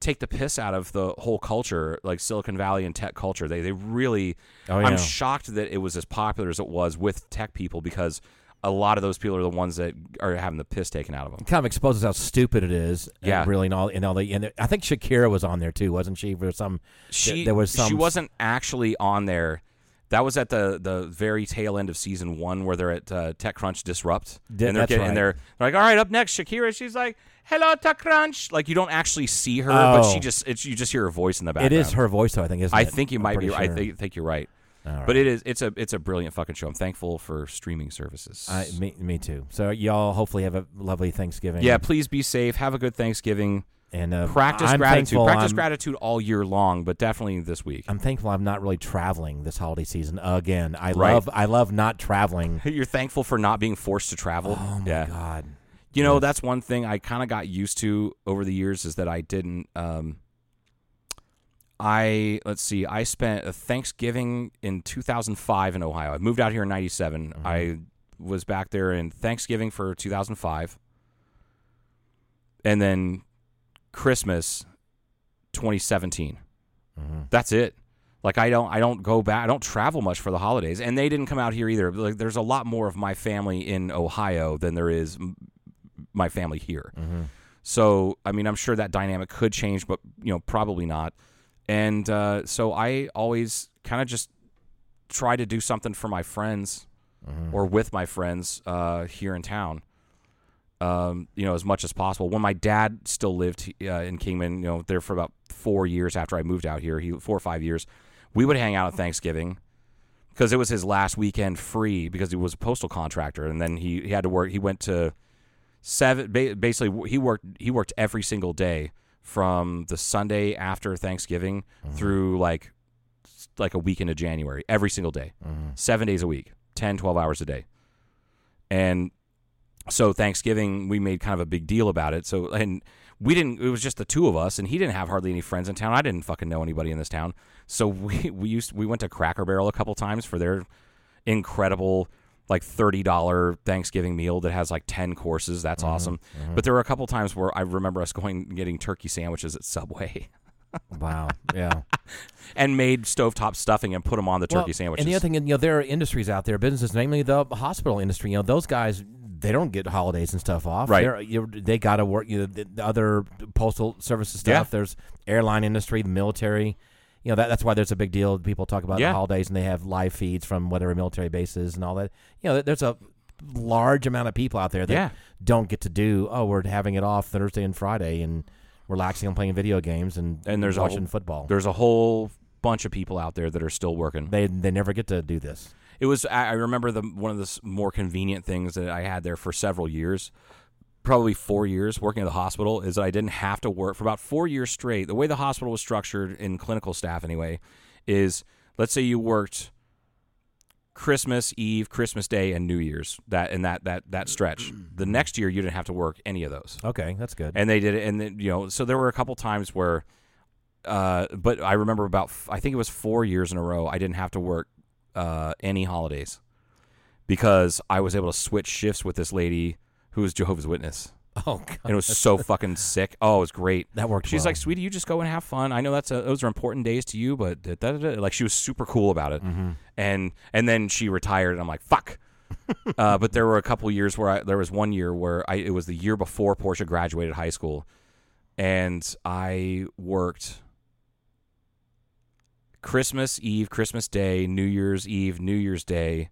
take the piss out of the whole culture, like Silicon Valley and tech culture. They they really. Oh, yeah. I'm shocked that it was as popular as it was with tech people because a lot of those people are the ones that are having the piss taken out of them. kind of exposes how stupid it is. and Yeah. really, and all and all the. And I think Shakira was on there too, wasn't she? For some, She there was some. she wasn't actually on there. That was at the the very tail end of season one where they're at uh, TechCrunch Disrupt, Di- and they're getting right. and they're, they're like, all right, up next, Shakira. She's like, hello, TechCrunch. Like you don't actually see her, but Oh. she just it's you just hear her voice in the background. It is her voice, though. I think, isn't I it? think you I'm might be. pretty I sure. think, think you're right. Right. But it is it's a it's a brilliant fucking show. I'm thankful for streaming services. I, me, me too. So y'all hopefully have a lovely Thanksgiving. yeah, please be safe. Have a good Thanksgiving. and uh, Practice I'm gratitude. thankful Practice I'm- gratitude all year long, but definitely this week. I'm thankful I'm not really traveling this holiday season again. I Right. love I love not traveling. You're thankful for not being forced to travel. Oh my yeah. god. You know, that's one thing I kind of got used to over the years is that I didn't. Um, I let's see. I spent a Thanksgiving in 2005 in Ohio. I moved out here in '97. Mm-hmm. I was back there in Thanksgiving for 2005, and then Christmas 2017. Mm-hmm. That's it. Like I don't I don't go back I don't travel much for the holidays and they didn't come out here either. Like there's a lot more of my family in Ohio than there is m- my family here. Mm-hmm. So I mean I'm sure that dynamic could change but you know probably not. And uh, so I always kind of just try to do something for my friends or with my friends uh, here in town um, you know, as much as possible. When my dad still lived uh, in Kingman, you know, there for about four years after I moved out here, he four or five years, we would hang out at Thanksgiving because it was his last weekend free because he was a postal contractor, and then he, he had to work. He went to seven. Basically, he worked he worked every single day from the Sunday after Thanksgiving mm-hmm. through like like a week into January, every single day, mm-hmm. seven days a week, 10, 12 hours a day, and so Thanksgiving we made kind of a big deal about it. So and we didn't. It was just the two of us, and he didn't have hardly any friends in town. I didn't fucking know anybody in this town. So we we used we went to Cracker Barrel a couple times for their incredible like thirty dollar Thanksgiving meal that has like ten courses. That's mm-hmm, awesome. Mm-hmm. But there were a couple times where I remember us going and getting turkey sandwiches at Subway. Wow. Yeah. And made stovetop stuffing and put them on the turkey Well, sandwiches. And the other thing, you know, there are industries out there, businesses, namely the hospital industry. You know, those guys, they don't get holidays and stuff off. Right. They're, they got to work. You know, the, the other postal services stuff. Yeah. There's airline industry, the military. You know, that, that's why there's a big deal. People talk about Yeah. the holidays and they have live feeds from whatever military bases and all that. You know, there's a large amount of people out there that Yeah. don't get to do. Oh, we're having it off Thursday and Friday and relaxing and playing video games and and there's watching whole- football. There's a whole bunch of people out there that are still working. They they never get to do this. It was. I I remember the one of the more convenient things that I had there for several years, probably four years working at the hospital, is that I didn't have to work for about four years straight. The way the hospital was structured in clinical staff, anyway, is let's say you worked Christmas Eve, Christmas Day, and New Year's. That and that that that stretch. The next year, you didn't have to work any of those Okay, that's good. and they did it and then you know so there were a couple times where uh but i remember about f- i think it was four years in a row i didn't have to work uh any holidays because i was able to switch shifts with this lady who was jehovah's witness oh, God. and it was so fucking sick oh it was great That worked she's well. like sweetie you just go and have fun i know that's a, those are important days to you but da, da, da, da." like she was super cool about it Mm-hmm. and and then she retired and i'm like fuck uh, but there were a couple years where I, there was one year where I, it was the year before Portia graduated high school, and I worked Christmas Eve, Christmas Day, New Year's Eve, New Year's Day.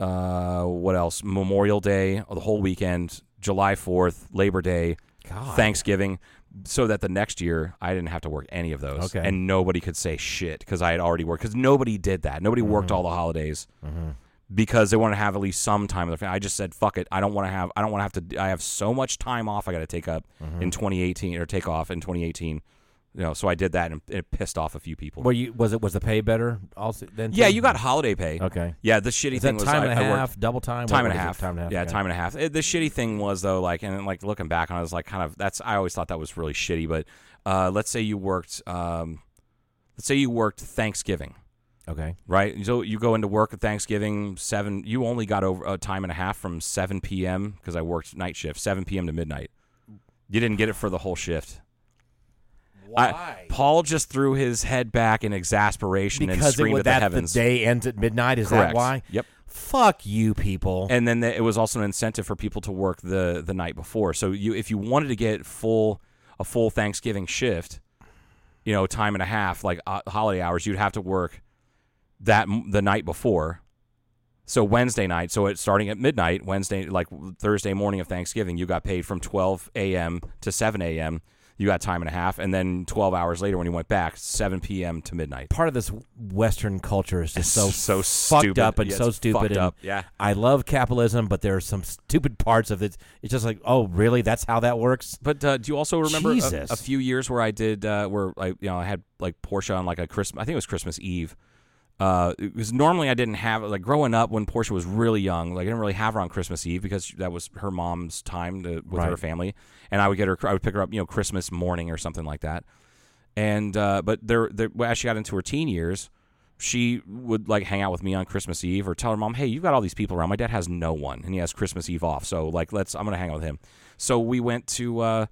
Uh, what else? Memorial Day, the whole weekend, July Fourth, Labor Day, God. Thanksgiving, so that the next year I didn't have to work any of those, Okay. and nobody could say shit because I had already worked. Because nobody did that. Nobody Mm-hmm. worked all the holidays because they want to have at least some time with their family. I just said, "Fuck it, I don't want to have. I don't want to have to. I have so much time off. I got to take up Mm-hmm. in 2018 or take off in 2018." You know, so I did that and it pissed off a few people. Were you was it was the pay better also then? yeah, you got holiday pay. Okay. Yeah, the shitty Is thing that was time I, and a I worked- half, double time, time and a half. time and a half. Yeah, okay. time and a half. It- the shitty thing was though, like, and like looking back on, it, I was like, kind of. That's I always thought that was really shitty. But uh, let's say you worked, um, let's say you worked Thanksgiving, Okay. right? So you go into work at Thanksgiving seven. You only got over a time and a half from seven p.m. because I worked night shift, seven p.m. to midnight. You didn't get it for the whole shift. I- Paul just threw his head back in exasperation and Because it screamed would at the that heavens. the day ends at midnight. Is Correct. that why? Yep. Fuck you, people. and then the, it was also an incentive for people to work the the night before. So you if you wanted to get full a full Thanksgiving shift, you know, time and a half like uh, holiday hours, you'd have to work that the night before. So Wednesday night, so it's starting at midnight, Wednesday like Thursday morning of Thanksgiving, you got paid from 12 a.m. to 7 a.m. You got time and a half, and then 12 hours later when you went back, 7 p.m. to midnight. Part of this Western culture is just so so fucked stupid. up and Yeah, so stupid. fucked and up. Yeah. I love capitalism, but there are some stupid parts of it. It's just like, oh, really? That's how that works? But uh, do you also remember a, a few years where I did uh, where I you know I had like Portia on like a Christmas I think it was Christmas Eve. Uh, because normally I didn't have like growing up when Portia was really young. Like I didn't really have her on Christmas Eve because that was her mom's time to, with her family, and I would get her. I would pick her up, you know, Christmas morning or something like that. And uh, but there, there, as she got into her teen years, she would like hang out with me on Christmas Eve or tell her mom, "Hey, you've got all these people around. My dad has no one, and he has Christmas Eve off. So like, let's. I'm gonna hang out with him." So we went to. Uh,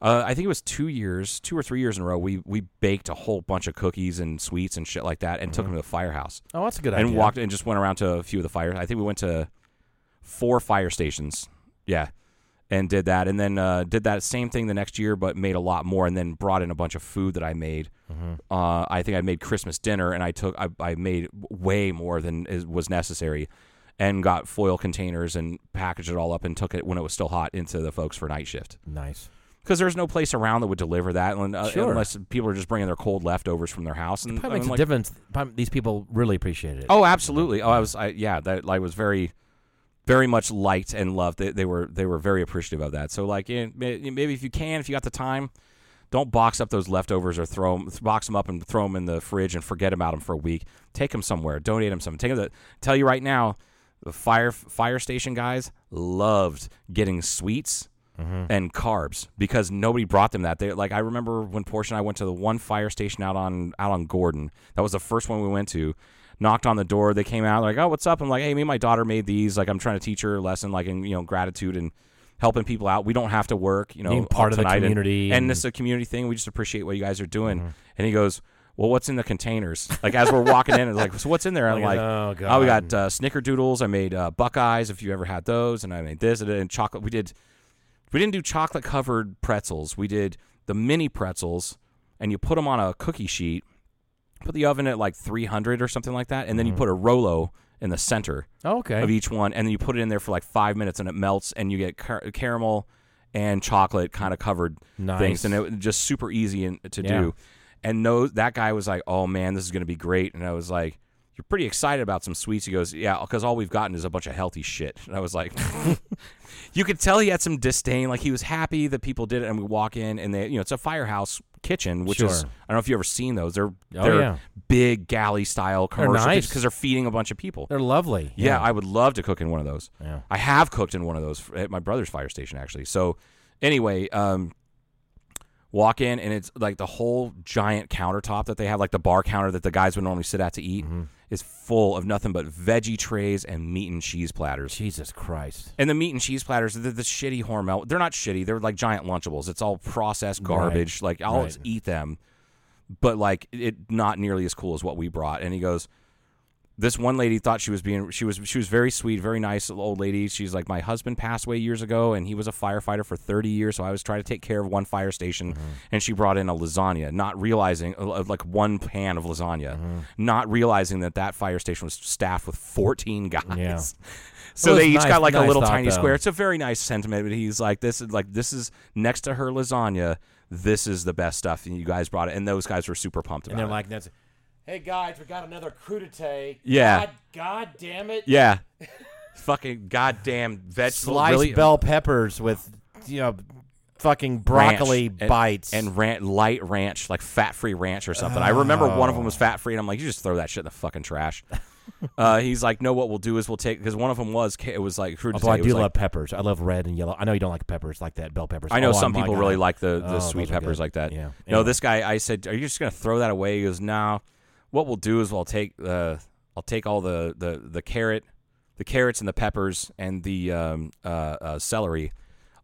uh, I think it was two years, two or three years in a row. We we baked a whole bunch of cookies and sweets and shit like that, and took them to the firehouse Oh, that's a good and idea. And walked and just went around to a few of the fires. I think we went to four fire stations. Yeah. And did that, and then uh, did that same thing the next year, but made a lot more, and then brought in a bunch of food that I made. Uh, I think I made Christmas dinner, and I took I, I made way more than is, was necessary, and got foil containers and packaged it all up and took it when it was still hot into the folks for night shift Nice. Because there's no place around that would deliver that, and, uh, Sure. unless people are just bringing their cold leftovers from their house. And Probably I'm makes like, a difference. Probably These people really appreciate it. Oh, absolutely. Oh, I was. I, yeah, that I was very, very much liked and loved. They, they were they were very appreciative of that. So like, may- maybe if you can, if you got the time, don't box up those leftovers or throw them, box them up and throw them in the fridge and forget about them for a week. Take them somewhere. Donate them something. Take them. To, tell you right now, the fire fire station guys loved getting sweets. And carbs because nobody brought them that. They like I remember when Portia and I went to the one fire station out on out on Gordon. That was the first one we went to knocked on the door. They came out like, "Oh, what's up?" I'm like, "Hey, me and my daughter made these. Like, I'm trying to teach her a lesson, like, in you know, gratitude and helping people out. We don't have to work, you know, Being part of the and- community And, and- Mm-hmm. this is a community thing. We just appreciate what you guys are doing." And he goes. Well, what's in the containers? Like as we're walking in, it's like, so what's in there? I'm Like, like, oh, we got uh, snickerdoodles. I made uh, Buckeyes, if you ever had those, and I made this and, and chocolate. We did, we didn't do chocolate covered pretzels. We did the mini pretzels, and you put them on a cookie sheet, put the oven at like 300 or something like that, and then Mm-hmm. you put a Rolo in the center okay. of each one, and then you put it in there for like five minutes, and it melts, and you get car- caramel and chocolate kind of covered Nice. things, and it was just super easy in, to Yeah. do. And no, that guy was like, "Oh man, this is going to be great," and I was like. You're pretty excited about some sweets. He goes, Yeah, because all we've gotten is a bunch of healthy shit. And I was like, You could tell he had some disdain. Like he was happy that people did it. And we walk in, and they, you know, it's a firehouse kitchen, which is, I don't know if you've ever seen those. They're, Oh, they're yeah. big galley style commercial nice. because they're feeding a bunch of people. They're lovely. Yeah, I would love to cook in one of those. Yeah. I have cooked in one of those at my brother's fire station actually. So anyway, um, walk in and it's like the whole giant countertop that they have, like the bar counter that the guys would normally sit at to eat, Mm-hmm. Is full of nothing but veggie trays and meat and cheese platters. Jesus Christ. And the meat and cheese platters, they're the shitty Hormel. They're not shitty. They're like giant Lunchables. It's all processed garbage. Like I'll Right. eat them, but like it not nearly as cool as what we brought. And he goes, this one lady thought she was being she was she was very sweet, very nice old lady. She's like, my husband passed away years ago, and he was a firefighter for thirty years. So I was trying to take care of one fire station, mm-hmm. and she brought in a lasagna, not realizing uh, uh like one pan of lasagna, mm-hmm. not realizing that that fire station was staffed with fourteen guys. Yeah. So they each nice- got like a little thought, tiny though. square. It's a very nice sentiment. But he's like, this is like this is next to her lasagna. This is the best stuff, and you guys brought it. And those guys were super pumped And about they're it. like, that's, hey guys, we got another crudité. Yeah. God, God damn it. yeah, fucking goddamn vegetable, Sliced really, bell peppers with, you know, fucking broccoli ranch bites. and ran- light ranch, like fat free ranch or something. I remember one of them was Oh. fat free, and I'm like, you just throw that shit in the fucking trash. uh, he's like, no, what we'll do is we'll take because one of them was it was like crudité. Although I do love like- peppers. I love red and yellow. I know you don't like peppers like that, bell peppers. I know Oh, some my people God. really like the, the Oh, sweet peppers good. like that. Yeah. No, Anyway. this guy, I said, "Are you just gonna throw that away?" He goes, "No. What we'll do is we'll take uh, I'll take all the, the, the carrot, the carrots and the peppers and the um, uh, uh, celery.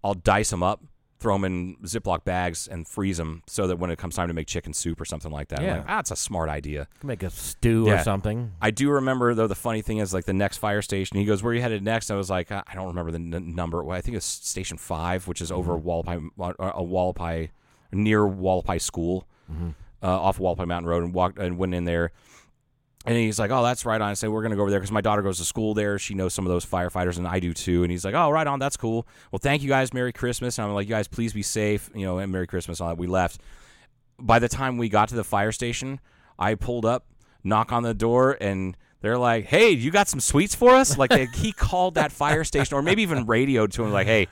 I'll dice them up, throw them in Ziploc bags, and freeze them so that when it comes time to make chicken soup or something like that, I'm Yeah. like, ah, that's a smart idea. Make a stew Yeah. or something. I do remember though. The funny thing is, like the next fire station, he goes, "Where are you headed next?" I was like, "I don't remember the n- number. Well, I think it's Station Five, which is over Hualapai, uh, a Hualapai, near Hualapai School, uh, off Hualapai Mountain Road, and walked and went in there. And he's like, "Oh, that's right on." I said, "We're gonna go over there because my daughter goes to school there. She knows some of those firefighters, and I do too." And he's like, "Oh, right on. That's cool. Well, thank you guys. Merry Christmas." And I'm like, "You guys, please be safe. You know, and Merry Christmas." All that. We left by the time we got to the fire station, I pulled up, knock on the door, and they're like, "Hey, you got some sweets for us?" Like they, he called that fire station, or maybe even radioed to him, like, "Hey,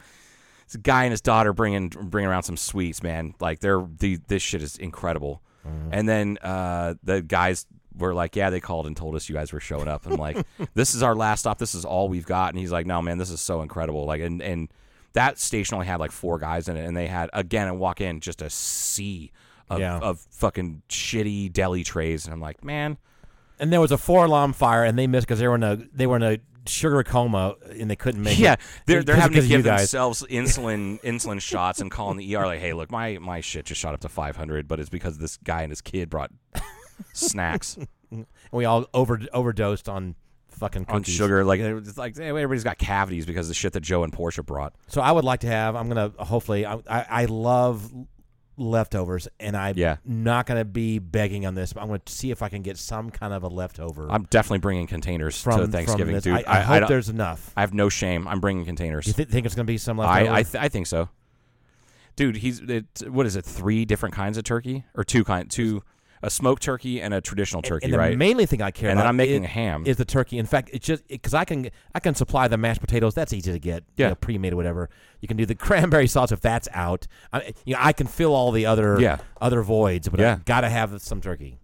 this guy and his daughter bringing bringing around some sweets, man. Like they're the this shit is incredible." And then uh, the guys were like, "Yeah, they called and told us you guys were showing up." I'm like, "This is our last stop. This is all we've got." And he's like, "No, man, this is so incredible." Like, and and that station only had like four guys in it, and they had again and walk in just a sea of, Yeah. of fucking shitty deli trays, and I'm like, man, And there was a four alarm fire, and they missed because they were in a they were in a sugar coma, and they couldn't make yeah, it. they're they're having to because of you give themselves insulin insulin shots and calling the ER like, "Hey, look, my my shit just shot up to 500, but it's because this guy and his kid brought snacks And we all over overdosed on fucking on sugar. Like it's like hey, everybody's got cavities because of the shit that Joe and Portia brought. So I would like to have. I'm gonna hopefully. I I, I love leftovers, and I'm Yeah. not gonna be begging on this. But I'm gonna see if I can get some kind of a leftover I'm definitely bringing containers from to Thanksgiving, dude. I, I, hope don't- there's enough. I have no shame. I'm bringing containers. You thi- think it's gonna be some leftover? I I, th- I think so, dude. He's it, what is it? Three different kinds of turkey or two kind two a smoked turkey and a traditional turkey, and the right? mainly thing I care And about I'm making is, a ham. is the turkey. In fact, it's just because I can I can supply the mashed potatoes. That's easy to get. you Yeah. know, pre-made or whatever. You can do the cranberry sauce if that's out. I, you know, I can fill all the other Yeah. other voids, but Yeah. I gotta have some turkey.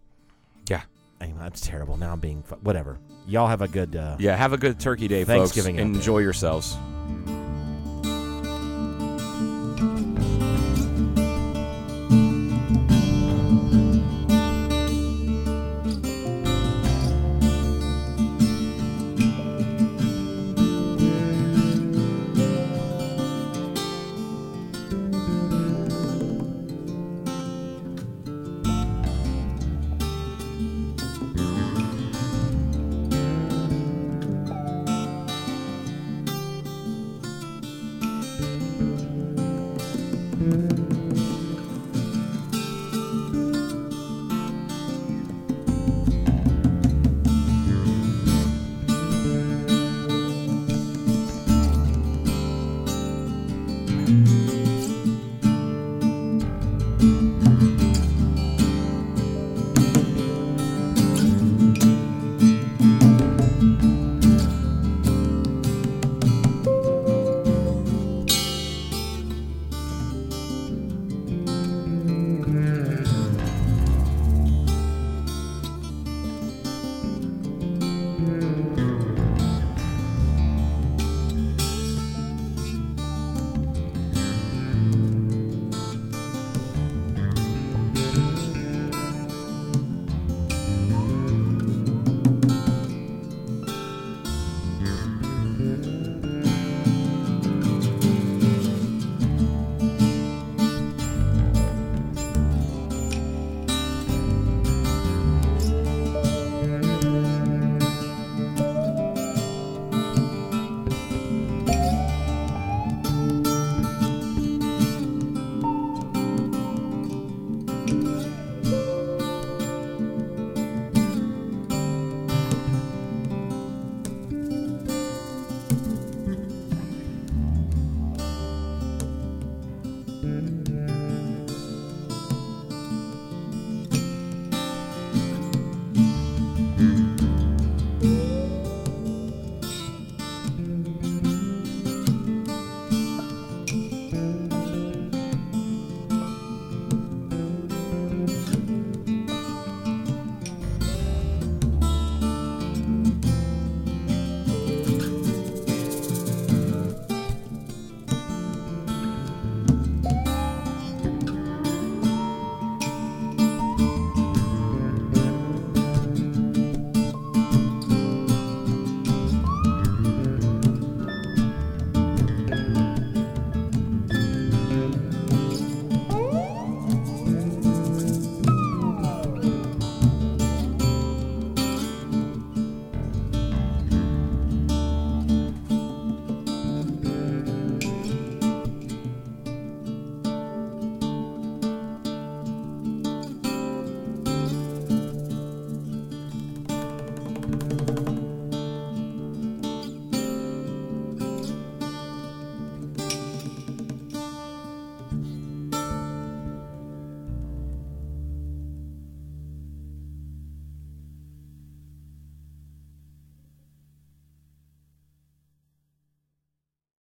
yeah, I mean, that's terrible. Now I'm being whatever. Y'all have a good. Uh, yeah. Have a good turkey day, Thanksgiving folks. Enjoy yourselves.